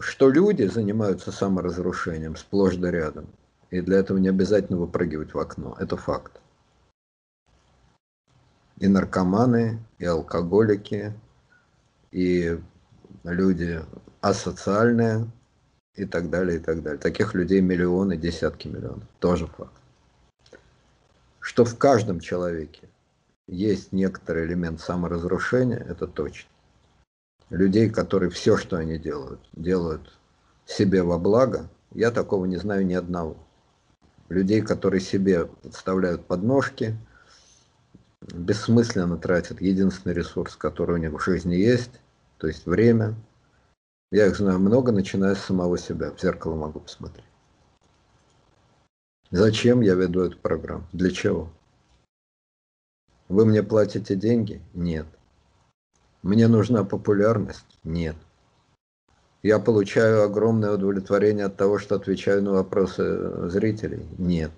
Что люди занимаются саморазрушением сплошь да рядом, и для этого не обязательно выпрыгивать в окно, это факт. И наркоманы, и алкоголики, и люди асоциальные и так далее, и так далее. Таких людей миллионы, десятки миллионов. Тоже факт. Что в каждом человеке есть некоторый элемент саморазрушения, это точно. Людей, которые все, что они делают, делают себе во благо, я такого не знаю ни одного. Людей, которые себе подставляют подножки, бессмысленно тратят единственный ресурс, который у них в жизни есть, то есть время. Я их знаю много, начиная с самого себя. В зеркало могу посмотреть. Зачем я веду эту программу? Для чего? Вы мне платите деньги? Нет. Мне нужна популярность? Нет. Я получаю огромное удовлетворение от того, что отвечаю на вопросы зрителей? Нет.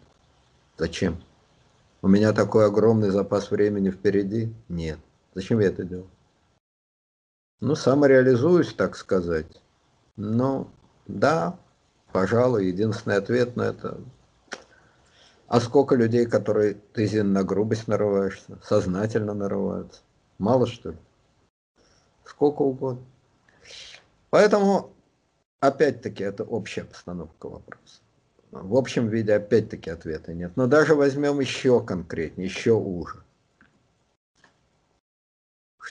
Зачем? У меня такой огромный запас времени впереди? Нет. Зачем я это делаю? Ну, самореализуюсь, так сказать. Ну, да, пожалуй, единственный ответ на это. А сколько людей, которые ты, на грубость нарываешься, сознательно нарываются? Мало, что ли? Сколько угодно. Поэтому, опять-таки, это общая постановка вопроса. В общем виде, опять-таки, ответа нет. Но даже возьмем еще конкретнее, еще уже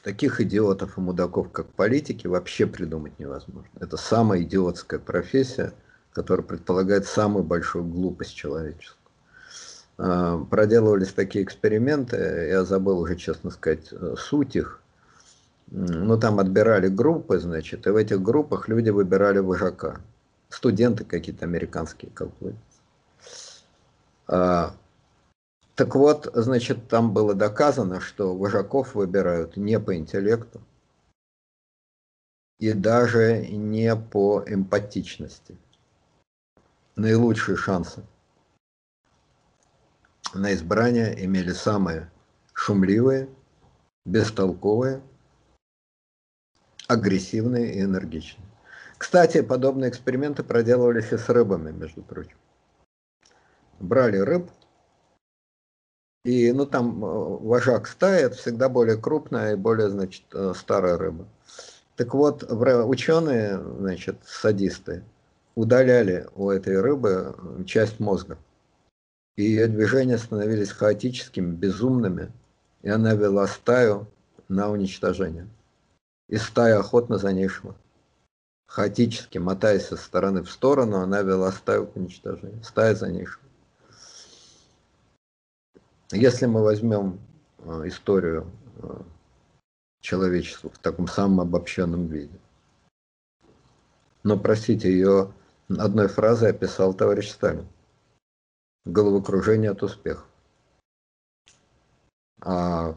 таких идиотов и мудаков, как политики, вообще придумать невозможно. Это самая идиотская профессия, которая предполагает самую большую глупость человеческую. А, проделывались такие эксперименты, я забыл уже, честно сказать, э, суть их. Ну, там отбирали группы, значит, и в этих группах люди выбирали вожака. Студенты какие-то американские, как бы. А, так вот, значит, там было доказано, что вожаков выбирают не по интеллекту и даже не по эмпатичности. Наилучшие шансы на избрание имели самые шумливые, бестолковые, агрессивные и энергичные. Кстати, подобные эксперименты проделывались и с рыбами, между прочим. Брали рыб, и ну, там э, вожак стаи, это всегда более крупная и более, значит, э, старая рыба. Так вот, ученые, значит, садисты, удаляли у этой рыбы часть мозга. И ее движения становились хаотическими, безумными, и она вела стаю на уничтожение. и стая охотно за ней шла. Хаотически, мотаясь со стороны в сторону, она вела стаю к уничтожению. Стая за ней шла. Если мы возьмем э, историю э, человечества в таком самом обобщенном виде, но, простите, ее одной фразой описал товарищ Сталин. Головокружение от успеха. А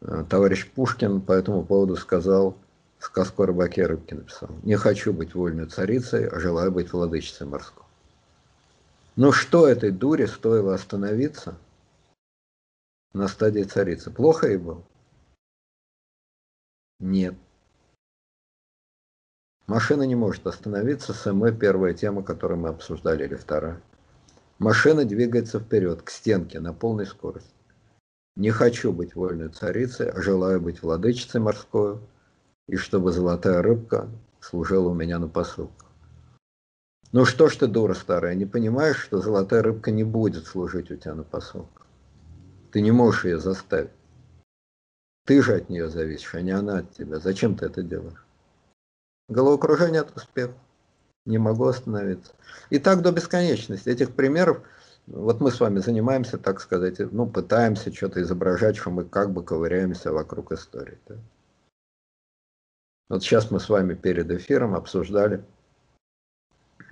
э, товарищ Пушкин по этому поводу сказал, сказку о рыбаке и рыбке написал. Не хочу быть вольной царицей, а желаю быть владычицей морской. Ну что этой дуре стоило остановиться на стадии царицы? Плохо ей было? Нет. Машина не может остановиться, СМ первая тема, которую мы обсуждали, или вторая. Машина двигается вперед, к стенке, на полной скорости. Не хочу быть вольной царицей, а желаю быть владычицей морской, и чтобы золотая рыбка служила у меня на посылках. Ну что ж ты, дура старая, не понимаешь, что золотая рыбка не будет служить у тебя на посылках? Ты не можешь ее заставить. Ты же от нее зависишь, а не она от тебя. Зачем ты это делаешь? Головокружение от успеха. Не могу остановиться. И так до бесконечности. Этих примеров, вот мы с вами занимаемся, так сказать, ну, пытаемся что-то изображать, что мы как бы ковыряемся вокруг истории. Да? Вот сейчас мы с вами перед эфиром обсуждали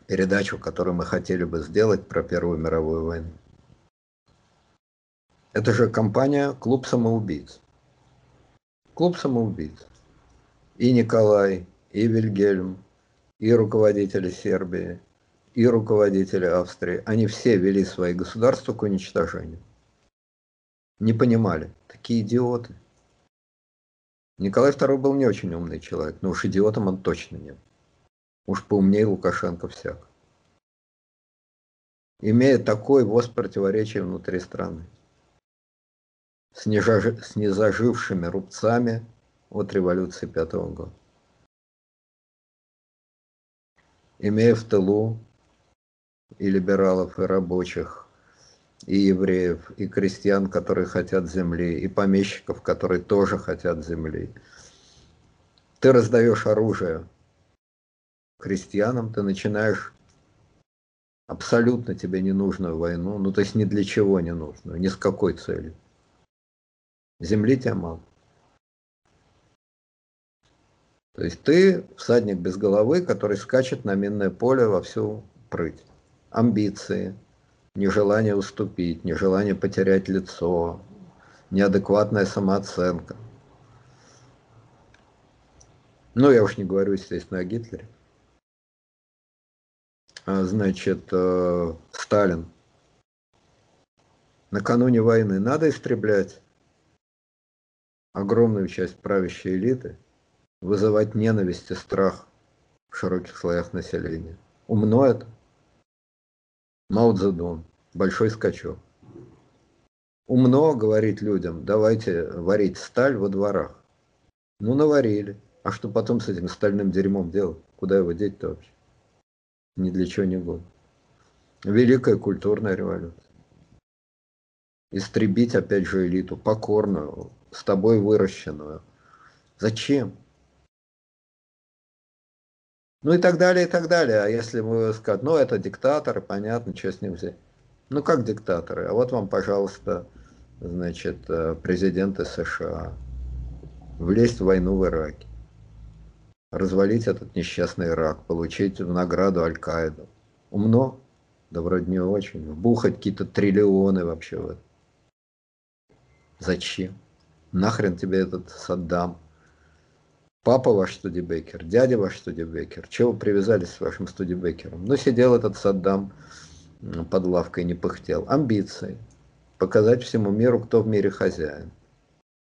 передачу, которую мы хотели бы сделать про Первую мировую войну. Это же компания «Клуб самоубийц». Клуб самоубийц. И Николай, и Вильгельм, и руководители Сербии, и руководители Австрии, они все вели свои государства к уничтожению. Не понимали. Такие идиоты. Николай II был не очень умный человек, но уж идиотом он точно не был. Уж поумнее Лукашенко всяк. Имея такой воз противоречий внутри страны. С, нежаж... с незажившими рубцами от революции пятого года. Имея в тылу и либералов, и рабочих, и евреев, и крестьян, которые хотят земли, и помещиков, которые тоже хотят земли. Ты раздаешь оружие крестьянам, ты начинаешь абсолютно тебе ненужную войну, ну то есть ни для чего не нужную, ни с какой целью. Земли тебе мало. То есть ты всадник без головы, который скачет на минное поле во всю прыть. Амбиции, нежелание уступить, нежелание потерять лицо, неадекватная самооценка. Ну, я уж не говорю, естественно, о Гитлере. А, значит, э, Сталин. Накануне войны надо истреблять огромную часть правящей элиты – вызывать ненависть и страх в широких слоях населения. Умно это? Мао Цзэдун, большой скачок. Умно говорить людям, давайте варить сталь во дворах. Ну, наварили. А что потом с этим стальным дерьмом делать? Куда его деть-то вообще? Ни для чего не годно. Великая культурная революция. Истребить, опять же, элиту, покорную, с тобой выращенную. Зачем? Ну и так далее, и так далее. А если мы скажем, ну это диктаторы, понятно, что с ним взять. Ну как диктаторы? А вот вам, пожалуйста, значит, э, президенты США. Влезть в войну в Ираке. Развалить этот несчастный Ирак, получить в награду Аль-Каиду. Умно? Да вроде не очень. Бухать какие-то триллионы вообще в это. Зачем? Нахрен тебе этот Саддам? Папа ваш студибекер, дядя ваш студибекер. Чего вы привязались с вашим студибекером? Ну, сидел этот Саддам под лавкой, не пыхтел. Амбиции. Показать всему миру, кто в мире хозяин.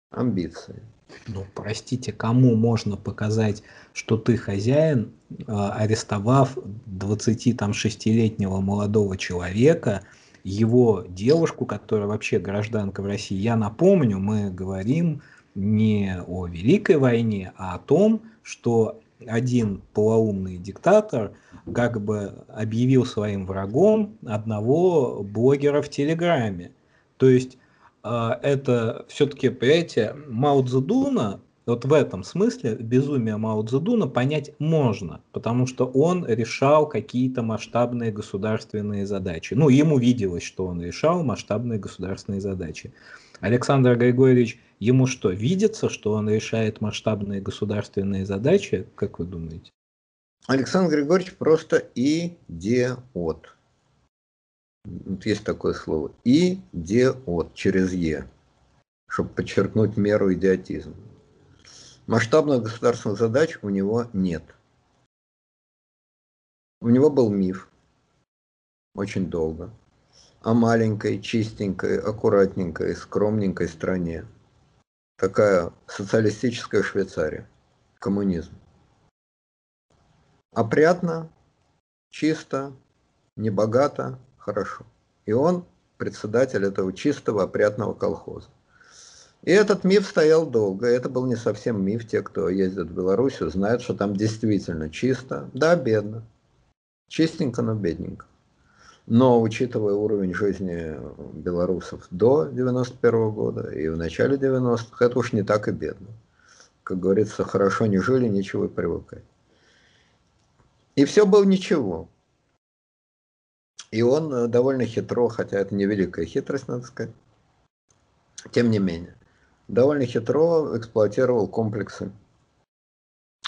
Амбиции. Ну, простите, кому можно показать, что ты хозяин, а, арестовав 26-летнего молодого человека, его девушку, которая вообще гражданка в России. Я напомню, мы говорим не о Великой войне, а о том, что один полоумный диктатор как бы объявил своим врагом одного блогера в Телеграме. То есть э, это все-таки, понимаете, Мао Цзэдуна вот в этом смысле безумие Мао Цзэдуна понять можно, потому что он решал какие-то масштабные государственные задачи. Ну, ему виделось, что он решал масштабные государственные задачи. Александр Григорьевич, ему что, видится, что он решает масштабные государственные задачи? Как вы думаете? Александр Григорьевич просто идиот. Вот есть такое слово. Идиот через Е, чтобы подчеркнуть меру идиотизма. Масштабных государственных задач у него нет. У него был миф очень долго о маленькой, чистенькой, аккуратненькой, скромненькой стране. Такая социалистическая Швейцария, коммунизм. Опрятно, чисто, небогато, хорошо. И он председатель этого чистого, опрятного колхоза. И этот миф стоял долго. Это был не совсем миф. Те, кто ездит в Белоруссию, знают, что там действительно чисто. Да, бедно. Чистенько, но бедненько. Но учитывая уровень жизни белорусов до 91 года и в начале 90-х, это уж не так и бедно. Как говорится, хорошо не жили, ничего и привыкать. И все было ничего. И он э, довольно хитро, хотя это не великая хитрость, надо сказать, тем не менее, довольно хитро эксплуатировал комплексы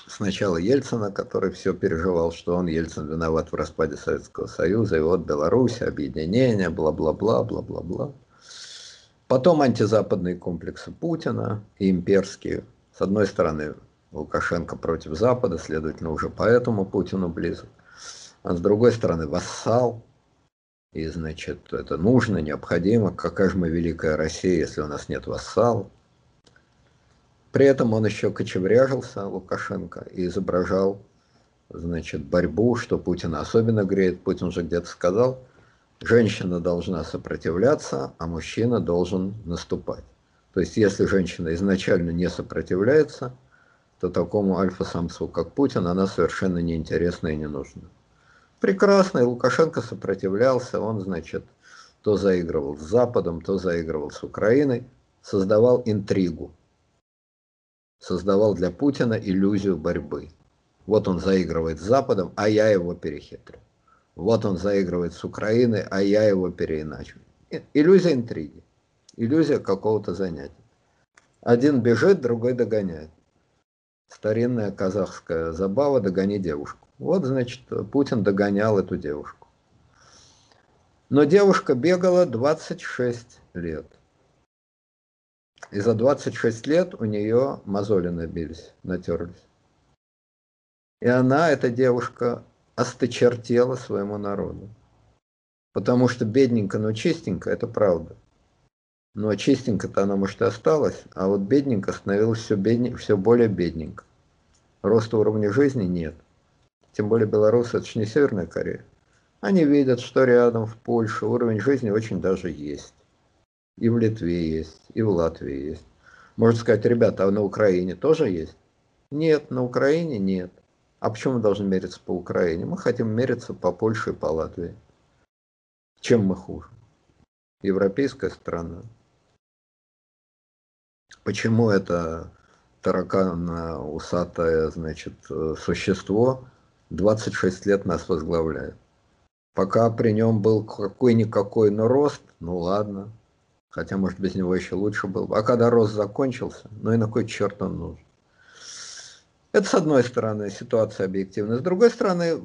сначала Ельцина, который все переживал, что он, Ельцин, виноват в распаде Советского Союза, и вот Беларусь, объединение, бла-бла-бла, бла-бла-бла. Потом антизападные комплексы Путина и имперские. С одной стороны, Лукашенко против Запада, следовательно, уже поэтому Путину близок. А с другой стороны, вассал. И, значит, это нужно, необходимо. Какая же мы великая Россия, если у нас нет вассала? При этом он еще кочевряжился, Лукашенко, и изображал значит, борьбу, что Путина особенно греет. Путин же где-то сказал, женщина должна сопротивляться, а мужчина должен наступать. То есть, если женщина изначально не сопротивляется, то такому альфа-самцу, как Путин, она совершенно неинтересна и не нужна. Прекрасно, и Лукашенко сопротивлялся, он, значит, то заигрывал с Западом, то заигрывал с Украиной, создавал интригу создавал для Путина иллюзию борьбы. Вот он заигрывает с Западом, а я его перехитрю. Вот он заигрывает с Украиной, а я его переиначу. Иллюзия интриги, иллюзия какого-то занятия. Один бежит, другой догоняет. Старинная казахская забава «догони девушку». Вот, значит, Путин догонял эту девушку. Но девушка бегала 26 лет. И за 26 лет у нее мозоли набились, натерлись. И она, эта девушка, осточертела своему народу. Потому что бедненько, но чистенько, это правда. Но чистенько-то она, может, и осталась, а вот бедненько становилась все, бедненько, все более бедненько. Роста уровня жизни нет. Тем более белорусы, это же не Северная Корея. Они видят, что рядом, в Польше, уровень жизни очень даже есть. И в Литве есть, и в Латвии есть. Можно сказать, ребята, а на Украине тоже есть? Нет, на Украине нет. А почему мы должны мериться по Украине? Мы хотим мериться по Польше и по Латвии. Чем мы хуже? Европейская страна. Почему это таракан-усатое, значит, существо 26 лет нас возглавляет? Пока при нем был какой-никакой, но рост, ну ладно, Хотя, может, без него еще лучше было бы. А когда рост закончился, ну и на кой черт он нужен? Это с одной стороны ситуация объективная. С другой стороны,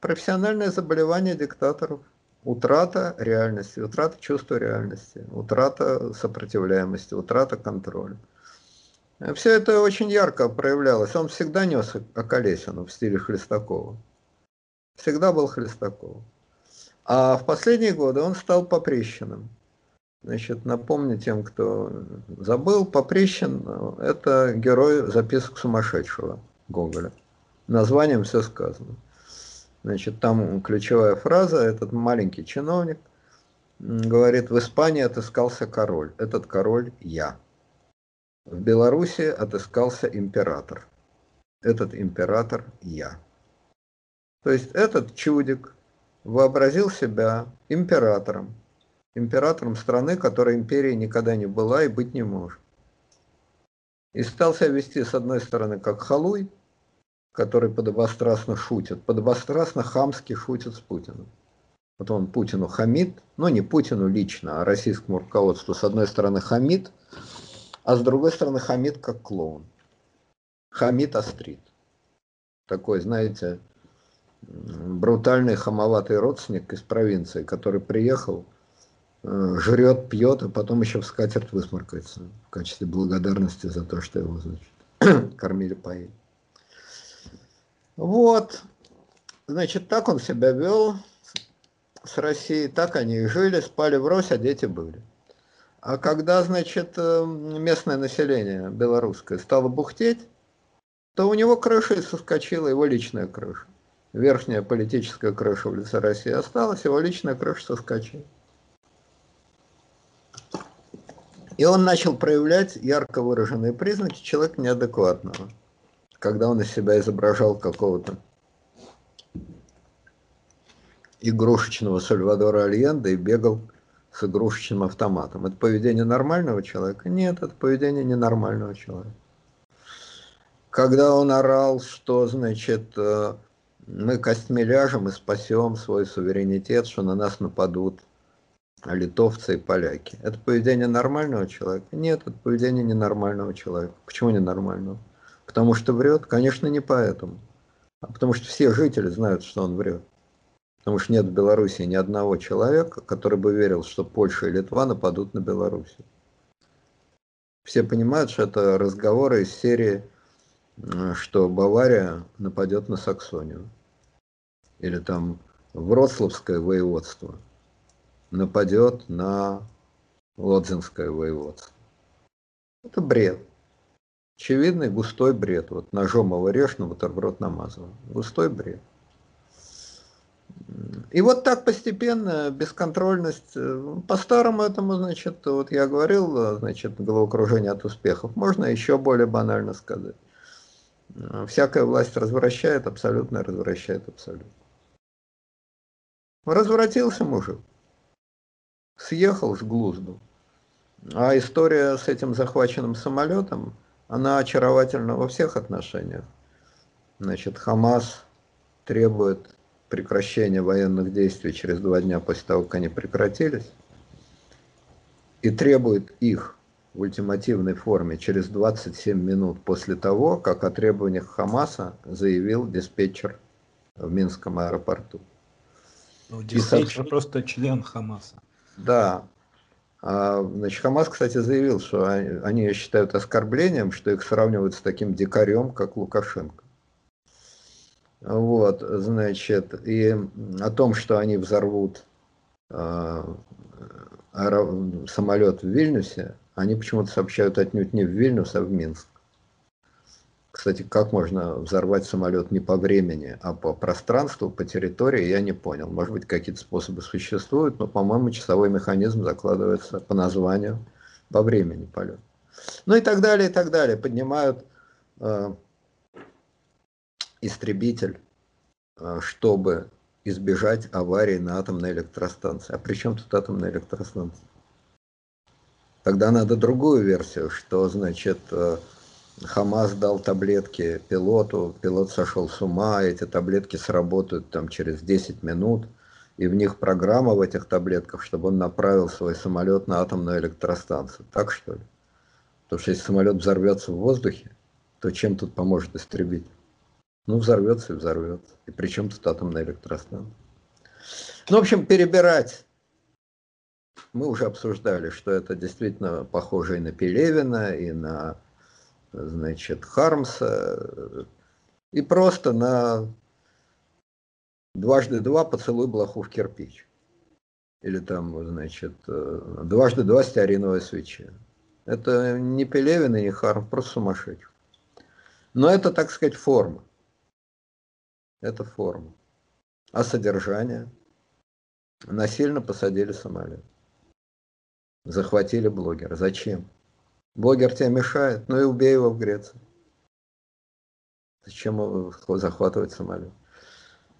профессиональное заболевание диктаторов. Утрата реальности, утрата чувства реальности, утрата сопротивляемости, утрата контроля. Все это очень ярко проявлялось. Он всегда нес Околесину в стиле Хлестакова. Всегда был Хлестаков. А в последние годы он стал Поприщиным. Значит, напомню тем, кто забыл, Поприщин – это герой записок сумасшедшего Гоголя. Названием все сказано. Значит, там ключевая фраза, этот маленький чиновник говорит, в Испании отыскался король. Этот король – я. В Беларуси отыскался император. Этот император – я. То есть этот чудик вообразил себя императором, императором страны, которая империей никогда не была и быть не может. И стал себя вести, с одной стороны, как халуй, который подобострастно шутит, подобострастно хамски шутит с Путиным. Вот он Путину хамит, ну не Путину лично, а российскому руководству. С одной стороны хамит, а с другой стороны хамит как клоун. Хамит острит. Такой, знаете, брутальный хамоватый родственник из провинции, который приехал, жрет, пьет, а потом еще в скатерть высморкается в качестве благодарности за то, что его, значит, кормили, поили. Вот, значит, так он себя вел с Россией, так они и жили, спали в Рось, а дети были. А когда, значит, э, местное население белорусское стало бухтеть, то у него крыша соскочила, его личная крыша верхняя политическая крыша в лице России осталась, его личная крыша соскочила. И он начал проявлять ярко выраженные признаки человека неадекватного, когда он из себя изображал какого-то игрушечного Сальвадора Альенда и бегал с игрушечным автоматом. Это поведение нормального человека? Нет, это поведение ненормального человека. Когда он орал, что, значит, э, мы костьми ляжем и спасем свой суверенитет, что на нас нападут литовцы и поляки. Это поведение нормального человека? Нет, это поведение ненормального человека. Почему ненормального? Потому что врет? Конечно, не поэтому. А потому что все жители знают, что он врет. Потому что нет в Беларуси ни одного человека, который бы верил, что Польша и Литва нападут на Беларусь. Все понимают, что это разговоры из серии что Бавария нападет на Саксонию. Или там Вроцлавское воеводство нападет на Лодзинское воеводство. Это бред. Очевидный густой бред. Вот ножом его режь, на бутерброд намазывал. Густой бред. И вот так постепенно, бесконтрольность, э, по-старому этому, значит, вот я говорил, значит, головокружение от успехов, можно еще более банально сказать. Э, всякая власть развращает, абсолютно развращает абсолютно. Развратился мужик. Съехал с глузду. А история с этим захваченным самолетом, она очаровательна во всех отношениях. Значит, Хамас требует прекращения военных действий через два дня после того, как они прекратились, и требует их в ультимативной форме через 27 минут после того, как о требованиях Хамаса заявил диспетчер в Минском аэропорту. Ну, диспетчер и, просто член Хамаса. Да. А, значит, Хамас, кстати, заявил, что они считают оскорблением, что их сравнивают с таким дикарем, как Лукашенко. Вот, значит, и о том, что они взорвут э, самолет в Вильнюсе, они почему-то сообщают отнюдь не в Вильнюс, а в Минск. Кстати, как можно взорвать самолет не по времени, а по пространству, по территории, я не понял. Может быть, какие-то способы существуют, но, по-моему, часовой механизм закладывается по названию по времени полета. Ну и так далее, и так далее. Поднимают э, истребитель, э, чтобы избежать аварии на атомной электростанции. А при чем тут атомная электростанция? Тогда надо другую версию, что, значит, э, Хамас дал таблетки пилоту, пилот сошел с ума, эти таблетки сработают там через 10 минут, и в них программа в этих таблетках, чтобы он направил свой самолет на атомную электростанцию. Так что ли? Потому что если самолет взорвется в воздухе, то чем тут поможет истребитель? Ну, взорвется и взорвется. И при чем тут атомная электростанция? Ну, в общем, перебирать мы уже обсуждали, что это действительно похоже и на Пелевина, и на, значит, Хармса, и просто на дважды два поцелуй блоху в кирпич. Или там, значит, дважды два стеариновая свеча. Это не Пелевин и не Харм, просто сумасшедший. Но это, так сказать, форма. Это форма. А содержание? Насильно посадили самолет. Захватили блогера. Зачем? Блогер тебе мешает, ну и убей его в Греции. Зачем захватывать самолет?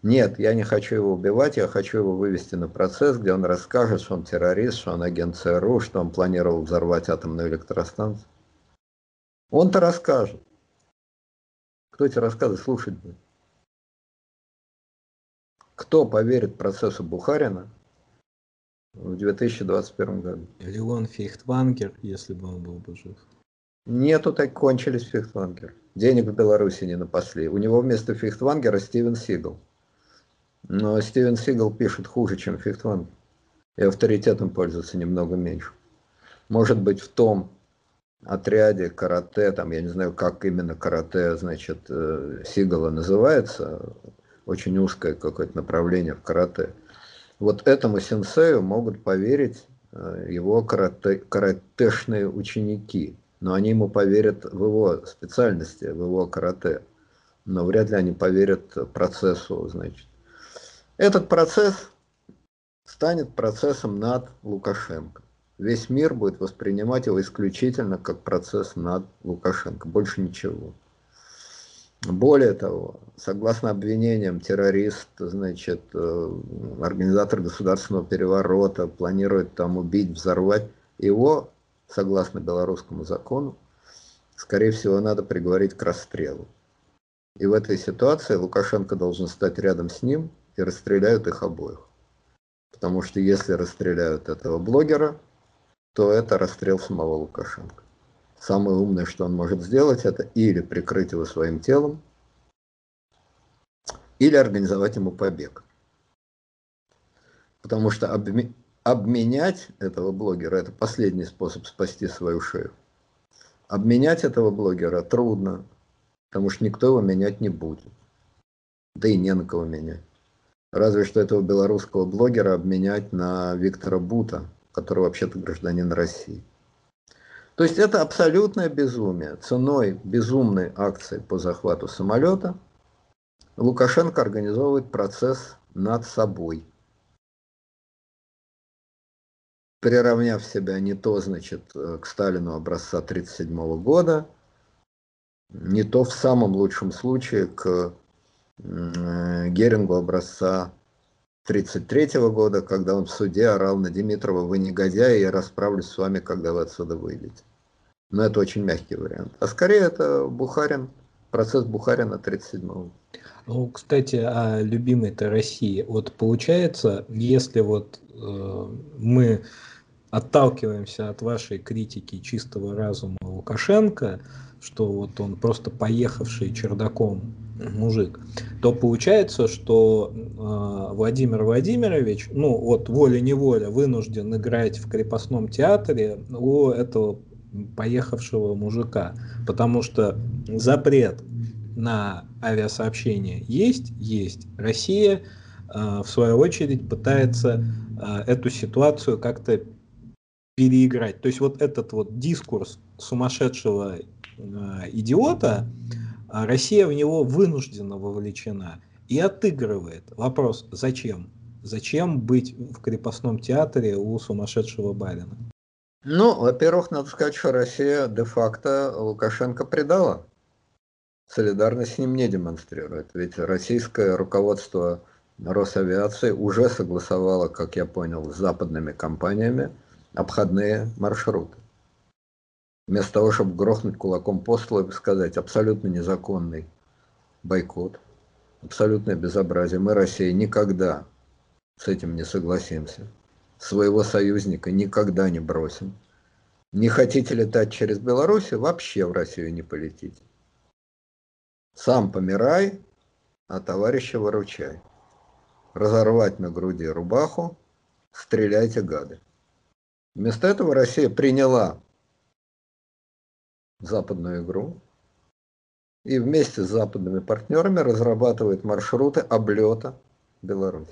Нет, я не хочу его убивать, я хочу его вывести на процесс, где он расскажет, что он террорист, что он агент ЦРУ, что он планировал взорвать атомную электростанцию. Он-то расскажет. Кто эти рассказы слушать будет? Кто поверит процессу Бухарина в 2021 году? Леон Фейхтвангер, если бы он был бы жив. Нету, так кончились Фейхтвангер. Денег в Беларуси не напасли. У него вместо Фейхтвангера Стивен Сигал. Но Стивен Сигал пишет хуже, чем Фейхтвангер. И авторитетом пользуется немного меньше. Может быть, в том отряде карате, там, я не знаю, как именно карате, значит, э, Сигала называется, очень узкое какое-то направление в карате. Вот этому сенсею могут поверить э, его карате, каратешные ученики, но они ему поверят в его специальности, в его карате, но вряд ли они поверят процессу, значит. Этот процесс станет процессом над Лукашенко. Весь мир будет воспринимать его исключительно как процесс над Лукашенко, больше ничего. Более того, согласно обвинениям, террорист, значит, э, организатор государственного переворота, планирует там убить, взорвать. Его, согласно белорусскому закону, скорее всего, надо приговорить к расстрелу. И в этой ситуации Лукашенко должен стать рядом с ним и расстреляют их обоих. Потому что если расстреляют этого блогера, то это расстрел самого Лукашенко. Самое умное, что он может сделать, это или прикрыть его своим телом, или организовать ему побег. Потому что обме обменять этого блогера – это последний способ спасти свою шею. Обменять этого блогера трудно, потому что никто его менять не будет. Да и не на кого менять. Разве что этого белорусского блогера обменять на Виктора Бута, который вообще-то гражданин России. То есть это абсолютное безумие. Ценой безумной акции по захвату самолета Лукашенко организовывает процесс над собой. Приравняв себя не то, значит, к Сталину образца 1937 года, не то в самом лучшем случае к Герингу образца 1933 года, когда он в суде орал на Димитрова, вы негодяи, я расправлюсь с вами, когда вы отсюда выйдете. Но это очень мягкий вариант. А скорее это Бухарин, процесс Бухарина 1937 года. Ну, кстати, о любимой-то России. Вот получается, если вот э, мы отталкиваемся от вашей критики чистого разума Лукашенко, что вот он просто поехавший чердаком мужик, то получается, что э, Владимир Владимирович, ну вот волей-неволя вынужден играть в крепостном театре у этого поехавшего мужика, потому что запрет на авиасообщение есть, есть. Россия э, в свою очередь пытается э, эту ситуацию как-то переиграть. То есть вот этот вот дискурс сумасшедшего э, идиота, а Россия в него вынуждена вовлечена и отыгрывает. Вопрос, зачем? Зачем быть в крепостном театре у сумасшедшего барина? Ну, во-первых, надо сказать, что Россия де-факто Лукашенко предала. Солидарность с ним не демонстрирует. Ведь российское руководство Росавиации уже согласовало, как я понял, с западными компаниями обходные маршруты. Вместо того, чтобы грохнуть кулаком по столу и сказать абсолютно незаконный бойкот, абсолютное безобразие, мы, Россия, никогда с этим не согласимся. Своего союзника никогда не бросим. Не хотите летать через Беларусь, вообще в Россию не полетите. Сам помирай, а товарища выручай. Разорвать на груди рубаху, стреляйте, гады. Вместо этого Россия приняла западную игру и вместе с западными партнерами разрабатывает маршруты облета Беларуси.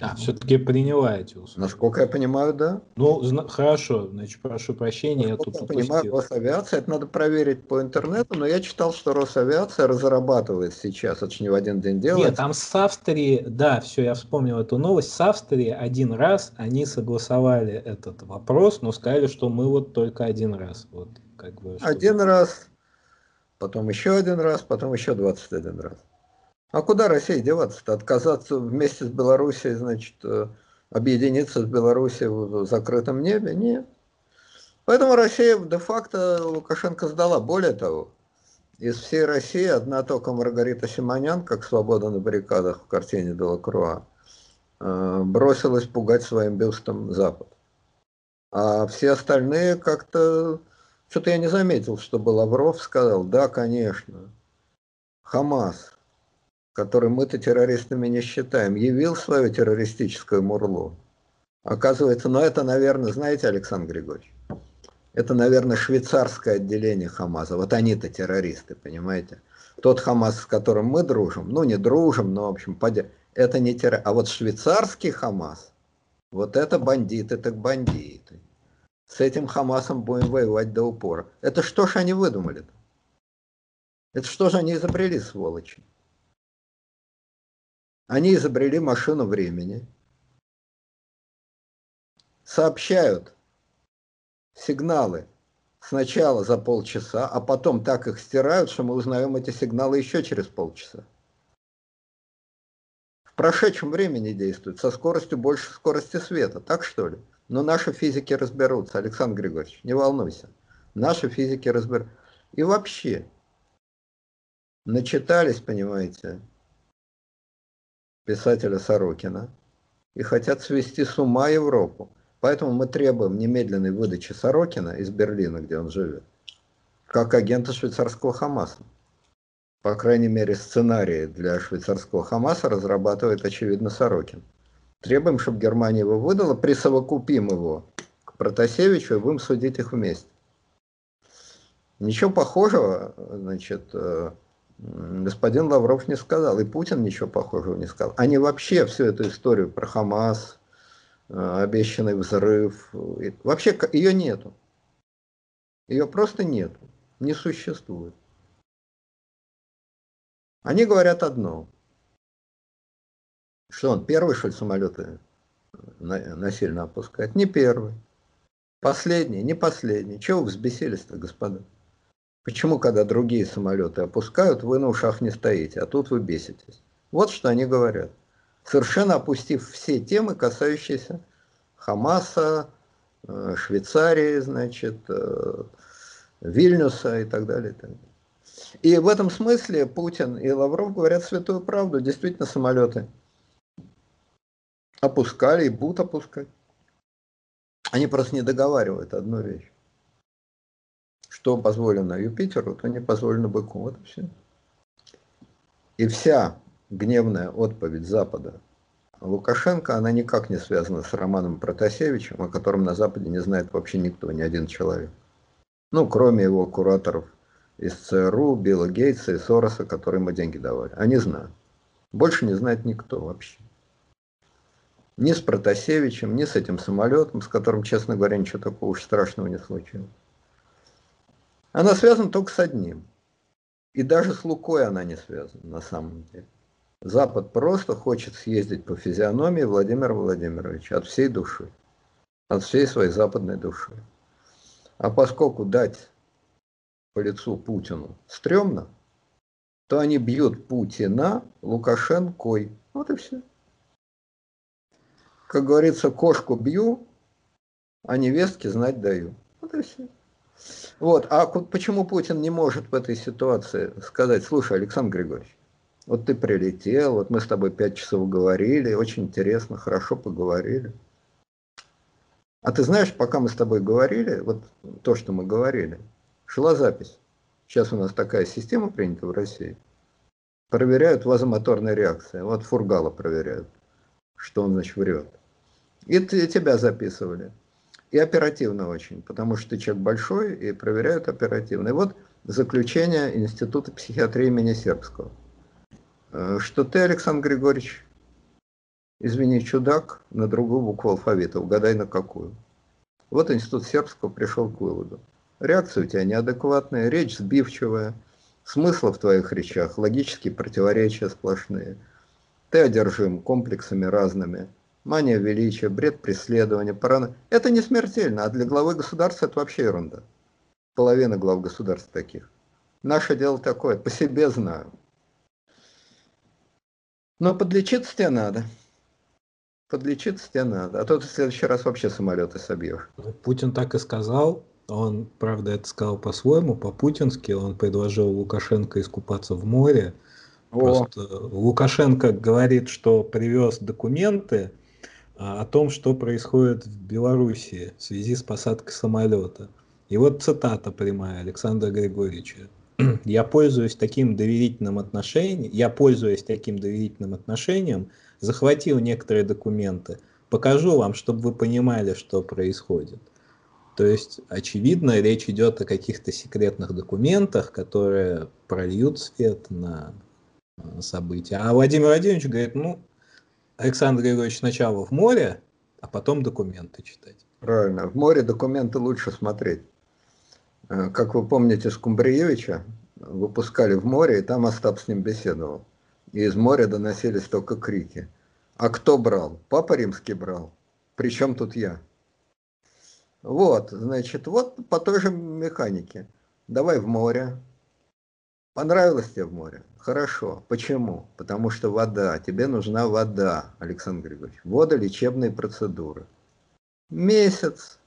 А, все-таки приняла эти условия. Насколько я понимаю, да. Ну, хорошо, значит, прошу прощения, Насколько я тут я понимаю, Росавиация, это надо проверить по интернету, но я читал, что Росавиация разрабатывает сейчас, это же не в один день делает. Нет, там с Австрии, да, все, я вспомнил эту новость, с Австрии один раз они согласовали этот вопрос, но сказали, что мы вот только один раз. Вот, как бы, один раз, потом еще один раз, потом еще 21 раз. А куда Россия деваться-то? Отказаться вместе с Белоруссией, значит, э, объединиться с Белоруссией в закрытом небе? Нет. Поэтому Россия де-факто Лукашенко сдала. Более того, из всей России одна только Маргарита Симонян, как «Свобода на баррикадах» в картине Делакруа, э, бросилась пугать своим бюстом Запад. А все остальные как-то... Что-то я не заметил, чтобы Лавров сказал, да, конечно, Хамас, который мы-то террористами не считаем, явил свое террористическое мурло. Оказывается, но ну, это, наверное, знаете, Александр Григорьевич, это, наверное, швейцарское отделение Хамаса. Вот они-то террористы, понимаете? Тот Хамас, с которым мы дружим, ну не дружим, но в общем, это не террорист. А вот швейцарский Хамас, вот это бандиты, так бандиты. С этим Хамасом будем воевать до упора. Это что ж они выдумали? -то? Это что же они изобрели, сволочи? Они изобрели машину времени, сообщают сигналы сначала за полчаса, а потом так их стирают, что мы узнаем эти сигналы еще через полчаса. В прошедшем времени действуют со скоростью больше скорости света, так что ли? Но наши физики разберутся, Александр Григорьевич, не волнуйся. Наши физики разберутся. И вообще, начитались, понимаете, писателя Сорокина и хотят свести с ума Европу. Поэтому мы требуем немедленной выдачи Сорокина из Берлина, где он живет, как агента швейцарского Хамаса. По крайней мере, сценарии для швейцарского Хамаса разрабатывает, очевидно, Сорокин. Требуем, чтобы Германия его выдала, присовокупим его к Протасевичу и будем судить их вместе. Ничего похожего, значит, э, господин Лавров не сказал, и Путин ничего похожего не сказал. Они вообще всю эту историю про Хамас, Э, обещанный взрыв. Вообще ее нету. Ее просто нету. Не существует. Они говорят одно. Что он первый, что ли, самолеты насильно опускает? Не первый. Последний, не последний. Чего взбесились-то, господа? Почему, когда другие самолеты опускают, вы на ушах не стоите, а тут вы беситесь? Вот что они говорят совершенно опустив все темы, касающиеся Хамаса, э, Швейцарии, значит, э, Вильнюса. И, так далее. и в этом смысле Путин и Лавров говорят святую правду. Действительно, самолеты опускали и будут опускать. Они просто не договаривают одну вещь. Что позволено Юпитеру, то не позволено быку. Вот и все. И вся гневная отповедь Запада Лукашенко, она никак не связана с Романом Протасевичем, о котором на Западе не знает вообще никто, ни один человек. Ну, кроме его кураторов из ЦРУ, Билла Гейтса и Сороса, которые ему деньги давали. Они знают. Больше не знает никто вообще. Ни с Протасевичем, ни с этим самолетом, с которым, честно говоря, ничего такого уж страшного не случилось. Она связана только с одним. И даже с Лукой она не связана на самом деле. Запад просто хочет съездить по физиономии Владимира Владимировича от всей души, от всей своей западной души. А поскольку дать по лицу Путину стрёмно, то они бьют Путина Лукашенкой. Вот и все. Как говорится, кошку бью, а невестке знать даю. Вот и все. Вот. А почему Путин не может в этой ситуации сказать, слушай, Александр Григорьевич, вот ты прилетел, вот мы с тобой пять часов говорили, очень интересно, хорошо поговорили. А ты знаешь, пока мы с тобой говорили, вот то, что мы говорили, шла запись. Сейчас у нас такая система принята в России. Проверяют вазомоторные реакции. Вот Фургала проверяют, что он, значит, врет. И тебя записывали. И оперативно очень, потому что ты человек большой, и проверяют оперативно. И вот заключение Института психиатрии имени Сербского. Э, что ты, Александр Григорьевич, извини, чудак, на другую букву алфавита, угадай на какую. Вот институт сербского пришел к выводу. Реакция у тебя неадекватная, речь сбивчивая, смысла в твоих речах, логические противоречия сплошные. Ты одержим комплексами разными, мания величия, бред преследования, парано... Это не смертельно, а для главы государства это вообще ерунда. Половина глав государств таких. Наше дело такое, по себе знаю. Но подлечиться тебе надо. Подлечиться тебе надо. А то ты в следующий раз вообще самолеты собьешь. Путин так и сказал. Он, правда, это сказал по-своему, по-путински. Он предложил Лукашенко искупаться в море. О. Просто Лукашенко говорит, что привез документы о том, что происходит в Беларуси в связи с посадкой самолета. И вот цитата прямая Александра Григорьевича. Я пользуюсь таким доверительным отношением, я пользуюсь таким доверительным отношением, захватил некоторые документы, покажу вам, чтобы вы понимали, что происходит. То есть, очевидно, речь идет о каких-то секретных документах, которые прольют свет на э, события. А Владимир Владимирович говорит, ну, Александр Григорьевич сначала в море, а потом документы читать. Правильно. В море документы лучше смотреть. Э, как вы помните, Скумбриевича выпускали в море, и там Остап с ним беседовал. И из моря доносились только крики. А кто брал? Папа римский брал. Причем тут я? Вот, значит, вот по той же механике. Давай в море. Понравилось тебе в море? Хорошо. Почему? Потому что вода. Тебе нужна вода, Александр Григорьевич. Вода лечебные процедуры. Месяц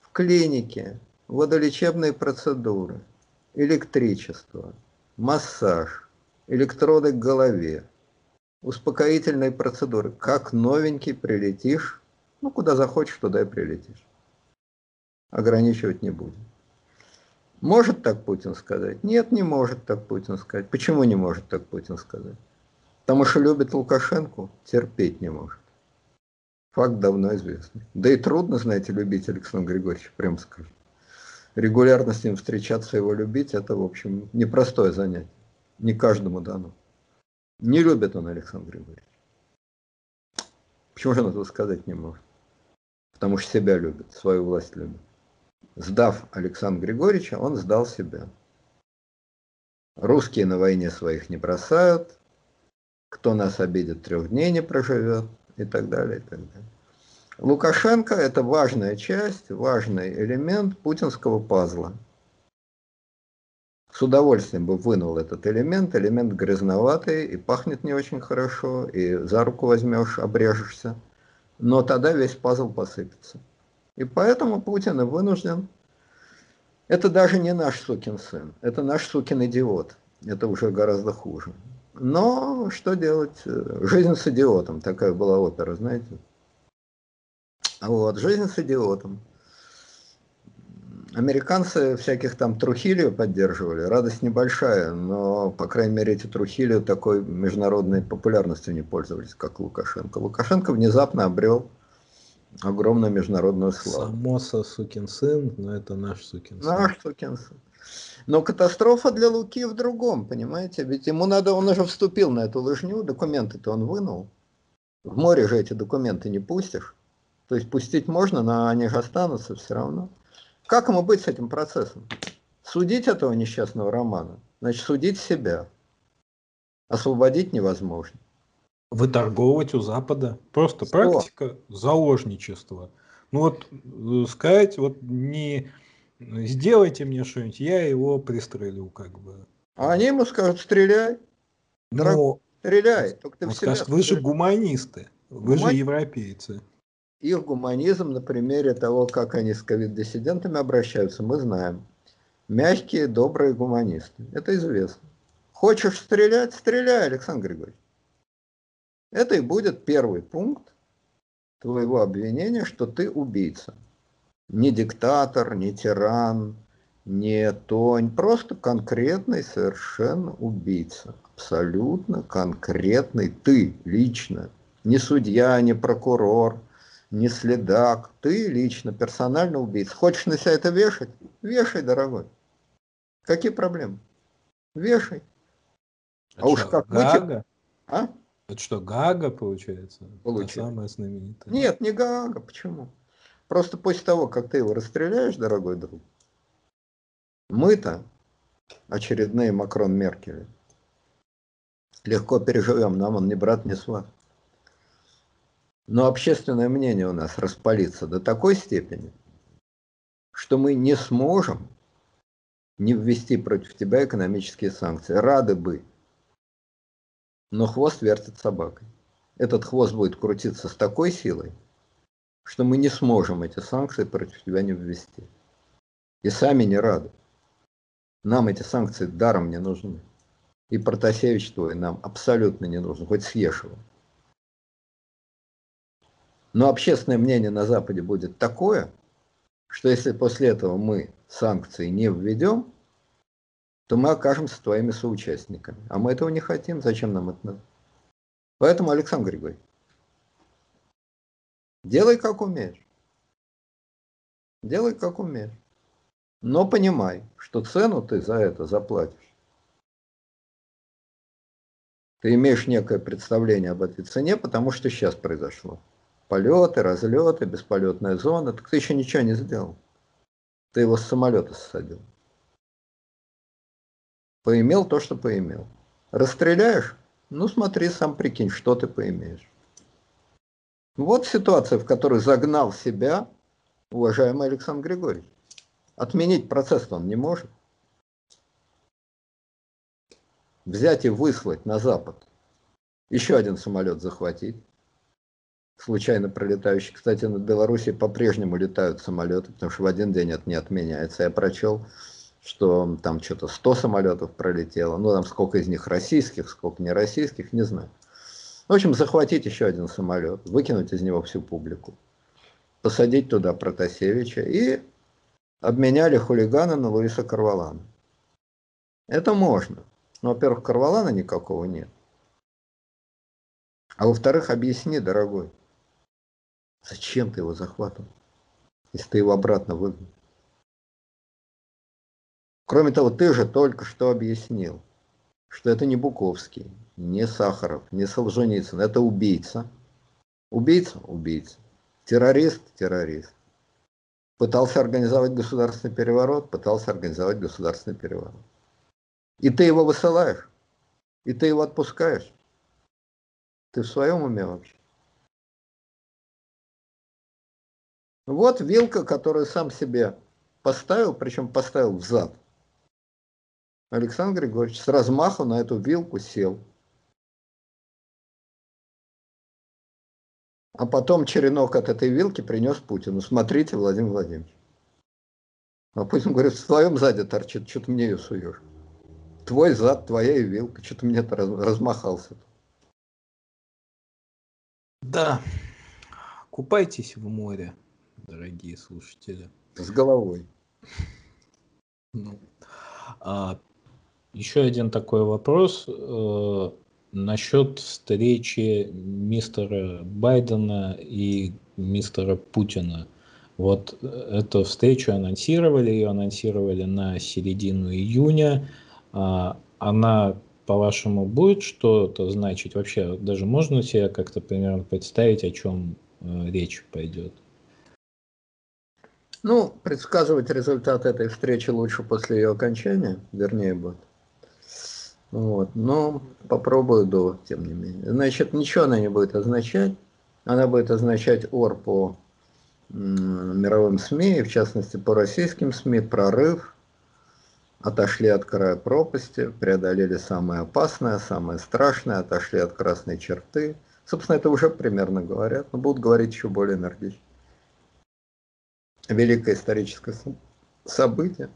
в клинике. Водолечебные процедуры. Электричество. Массаж. Электроды к голове. Успокоительные процедуры. Как новенький прилетишь. Ну, куда захочешь, туда и прилетишь ограничивать не будем. Может так Путин сказать? Нет, не может так Путин сказать. Почему не может так Путин сказать? Потому что любит Лукашенко, терпеть не может. Факт давно известный. Да и трудно, знаете, любить Александра Григорьевича, прям скажем. Регулярно с ним встречаться, его любить, это, в общем, непростое занятие. Не каждому дано. Не любит он Александр Григорьевич. Почему же он этого сказать не может? Потому что себя любит, свою власть любит сдав Александра Григорьевича, он сдал себя. Русские на войне своих не бросают, кто нас обидит, трех дней не проживет и так далее, и так далее. Лукашенко – это важная часть, важный элемент путинского пазла. С удовольствием бы вынул этот элемент, элемент грязноватый и пахнет не очень хорошо, и за руку возьмешь, обрежешься, но тогда весь пазл посыпется. И поэтому Путин вынужден. Это даже не наш сукин сын, это наш сукин идиот. Это уже гораздо хуже. Но что делать? Жизнь с идиотом. Такая была опера, знаете. Вот, жизнь с идиотом. Американцы всяких там Трухилию поддерживали, радость небольшая, но, по крайней мере, эти Трухилию такой международной популярностью не пользовались, как Лукашенко. Лукашенко внезапно обрел огромную международную славу. Самоса сукин сын, но это наш сукин сын. Наш сукин сын. Но катастрофа для Луки в другом, понимаете? Ведь ему надо, он уже вступил на эту лыжню, документы-то он вынул. В море же эти документы не пустишь. То есть пустить можно, но они же останутся все равно. Как ему быть с этим процессом? Судить этого несчастного романа, значит судить себя. Освободить невозможно выторговывать у Запада. Просто Что? практика заложничества. Ну вот э, сказать, вот не сделайте мне что-нибудь, я его пристрелю как бы. А они ему скажут, стреляй. Дорог... стреляй. Только ты он скажет, вы же гуманисты, вы Гуман... же европейцы. Их гуманизм на примере того, как они с ковид-диссидентами обращаются, мы знаем. Мягкие, добрые гуманисты. Это известно. Хочешь стрелять? Стреляй, Александр Григорьевич. Это и будет первый пункт твоего обвинения, что ты убийца. Не диктатор, не тиран, не тонь, просто конкретный совершенно убийца. Абсолютно конкретный ты лично. Не судья, не прокурор, не следак. Ты лично, персонально убийца. Хочешь на себя это вешать? Вешай, дорогой. Какие проблемы? Вешай. А, а уж как мы... А? Это что, Гага получается? Получается. Та самая знаменитая. Нет, не Гага. Почему? Просто после того, как ты его расстреляешь, дорогой друг, мы-то, очередные Макрон Меркель, легко переживем, нам он не брат, не сват. Но общественное мнение у нас распалится до такой степени, что мы не сможем не ввести против тебя экономические санкции. Рады бы, но хвост вертит собакой. Этот хвост будет крутиться с такой силой, что мы не сможем эти санкции против тебя не ввести. И сами не рады. Нам эти санкции даром не нужны. И Протасевич твой нам абсолютно не нужен, хоть съешь его. Но общественное мнение на Западе будет такое, что если после этого мы санкции не введем, то мы окажемся твоими соучастниками. А мы этого не хотим. Зачем нам это надо? Поэтому, Александр Григорьевич, делай как умеешь. Делай как умеешь. Но понимай, что цену ты за это заплатишь. Ты имеешь некое представление об этой цене, потому что сейчас произошло. Полеты, разлеты, бесполетная зона. Так ты еще ничего не сделал. Ты его с самолета ссадил. Поимел то, что поимел. Расстреляешь? Ну смотри, сам прикинь, что ты поимеешь. Вот ситуация, в которой загнал себя уважаемый Александр Григорьевич. Отменить процесс он не может. Взять и выслать на Запад. Еще один самолет захватить. Случайно пролетающий. Кстати, над Белоруссией по-прежнему летают самолеты, потому что в один день это не отменяется. Я прочел, что там что-то 100 самолетов пролетело. Ну, там сколько из них российских, сколько не российских, не знаю. В общем, захватить еще один самолет, выкинуть из него всю публику, посадить туда Протасевича и обменяли хулигана на Луиса Карвалана. Это можно. Но, во-первых, Карвалана никакого нет. А во-вторых, объясни, дорогой, зачем ты его захватывал, если ты его обратно выгнал? Кроме того, ты же только что объяснил, что это не Буковский, не Сахаров, не Солженицын, это убийца. Убийца? Убийца. Террорист? Террорист. Пытался организовать государственный переворот, пытался организовать государственный переворот. И ты его высылаешь, и ты его отпускаешь. Ты в своем уме вообще? Вот вилка, которую сам себе поставил, причем поставил в зад. Александр Григорьевич с размаху на эту вилку сел. А потом черенок от этой вилки принес Путину. Смотрите, Владимир Владимирович. А Путин говорит, в твоем заде торчит, что ты мне ее суешь? Твой зад, твоя и вилка, что ты мне-то размахался. Да, купайтесь в море, дорогие слушатели. С головой. Ну, а, еще один такой вопрос. Э, Насчет встречи мистера Байдена и мистера Путина. Вот эту встречу анонсировали, ее анонсировали на середину июня. А, она, по-вашему, будет что-то значить? Вообще, даже можно себе как-то примерно представить, о чем э, речь пойдет? Ну, предсказывать результат этой встречи лучше после ее окончания, вернее будет. Вот. Но попробую до, тем не менее. Значит, ничего она не будет означать. Она будет означать ор по мировым СМИ, в частности по российским СМИ, прорыв, отошли от края пропасти, преодолели самое опасное, самое страшное, отошли от красной черты. Собственно, это уже примерно говорят, но будут говорить еще более энергично. Великое историческое событие.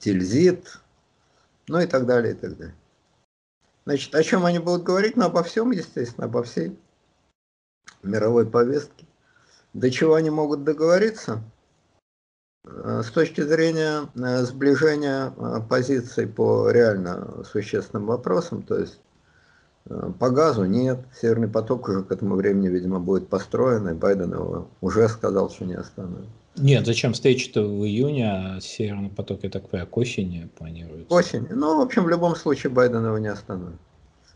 Тильзит, ну и так далее, и так далее. Значит, о чем они будут говорить? Ну, обо всем, естественно, обо всей мировой повестке. До чего они могут договориться? Э, с точки зрения э, сближения э, позиций по реально существенным вопросам, то есть по газу нет, Северный поток уже к этому времени, видимо, будет построен, и Байден его уже сказал, что не остановит. Нет, зачем встреча-то в июне, а Северный поток, я так понимаю, к осени планируется? Осень. Ну, в общем, в любом случае Байден его не остановит.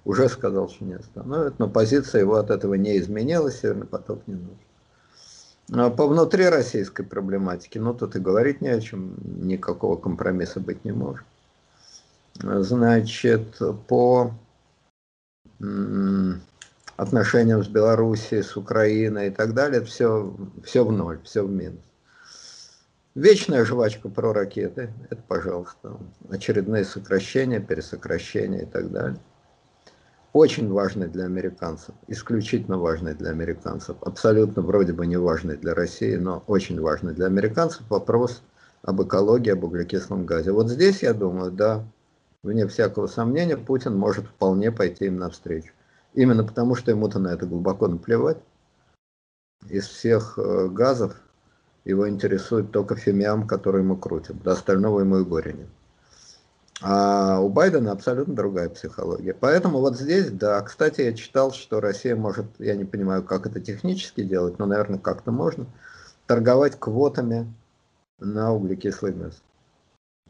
Уже сказал, что не остановит, но позиция его от этого не изменилась, Северный поток не нужен. А по внутри российской проблематики, ну, тут и говорить не о чем, никакого компромисса быть не может. Значит, по отношениям с Белоруссией, с Украиной и так далее, все, все в ноль, все в минус. Вечная жвачка про ракеты, это, пожалуйста, очередные сокращения, пересокращения и так далее. очень важный для американцев, исключительно важный для американцев, абсолютно вроде бы не важный для России, но очень важный для американцев вопрос об экологии, об углекислом газе. Вот здесь, я думаю, да, вне всякого сомнения, Путин может вполне пойти им навстречу. Именно потому, что ему-то на это глубоко наплевать. Из всех э, газов его интересует только фимиам, который ему крутят. До остального ему и горе нет. А у Байдена абсолютно другая психология. Поэтому вот здесь, да, кстати, я читал, что Россия может, я не понимаю, как это технически делать, но, наверное, как-то можно, торговать квотами на углекислый газ.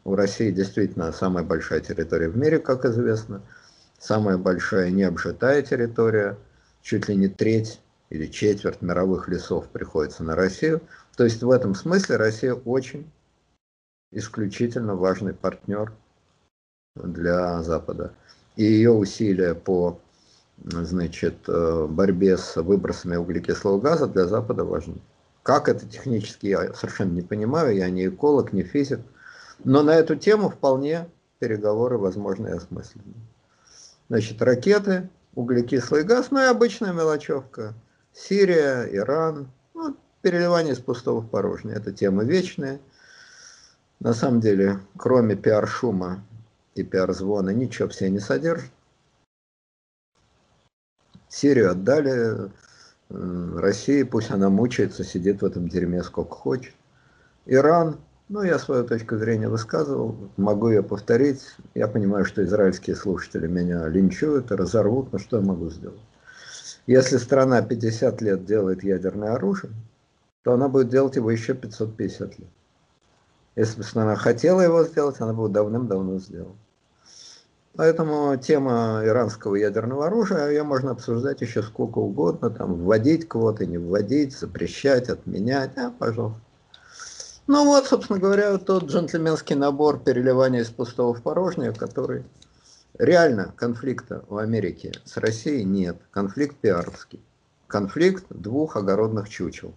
У России действительно самая большая территория в мире, как известно, самая большая необжитая территория, чуть ли не треть или четверть мировых лесов приходится на Россию. То есть в этом смысле Россия очень исключительно важный партнер для Запада. И ее усилия по значит, э, борьбе с выбросами углекислого газа для Запада важны. Как это технически, я совершенно не понимаю, я не эколог, не физик, но на эту тему вполне переговоры возможны и осмысленны. Значит, ракеты, углекислый газ, ну и обычная мелочевка. Сирия, Иран, переливание из пустого в порожнее. Это тема вечная. На самом деле, кроме пиар-шума и пиар-звона ничего все не содержит. Сирию отдали России, пусть она мучается, сидит в этом дерьме сколько хочет. Иран, ну, я свою точку зрения высказывал, могу ее повторить. Я понимаю, что израильские слушатели меня линчуют и разорвут, но что я могу сделать? Если страна 50 лет делает ядерное оружие, то она будет делать его еще 550 лет. Если бы страна хотела его сделать, она бы давным-давно сделала. Поэтому тема иранского ядерного оружия, ее можно обсуждать еще сколько угодно, там, вводить квоты, не вводить, запрещать, отменять, а, пожалуйста. Ну вот, собственно говоря, тот джентльменский набор переливания из пустого в порожнее, который реально конфликта в Америке с Россией нет. Конфликт пиаровский. Конфликт двух огородных чучел.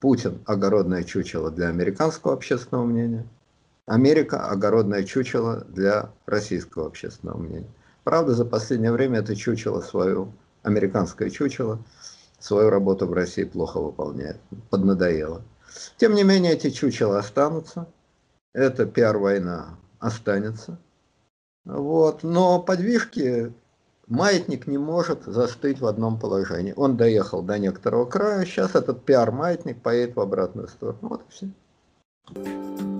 Путин – огородное чучело для американского общественного мнения. Америка – огородное чучело для российского общественного мнения. Правда, за последнее время это чучело свою, американское чучело, свою работу в России плохо выполняет, поднадоело. Тем не менее, эти чучела останутся, эта пиар-война останется. Вот. Но подвижки маятник не может застыть в одном положении. Он доехал до некоторого края, сейчас этот пиар-маятник поедет в обратную сторону. Вот и все.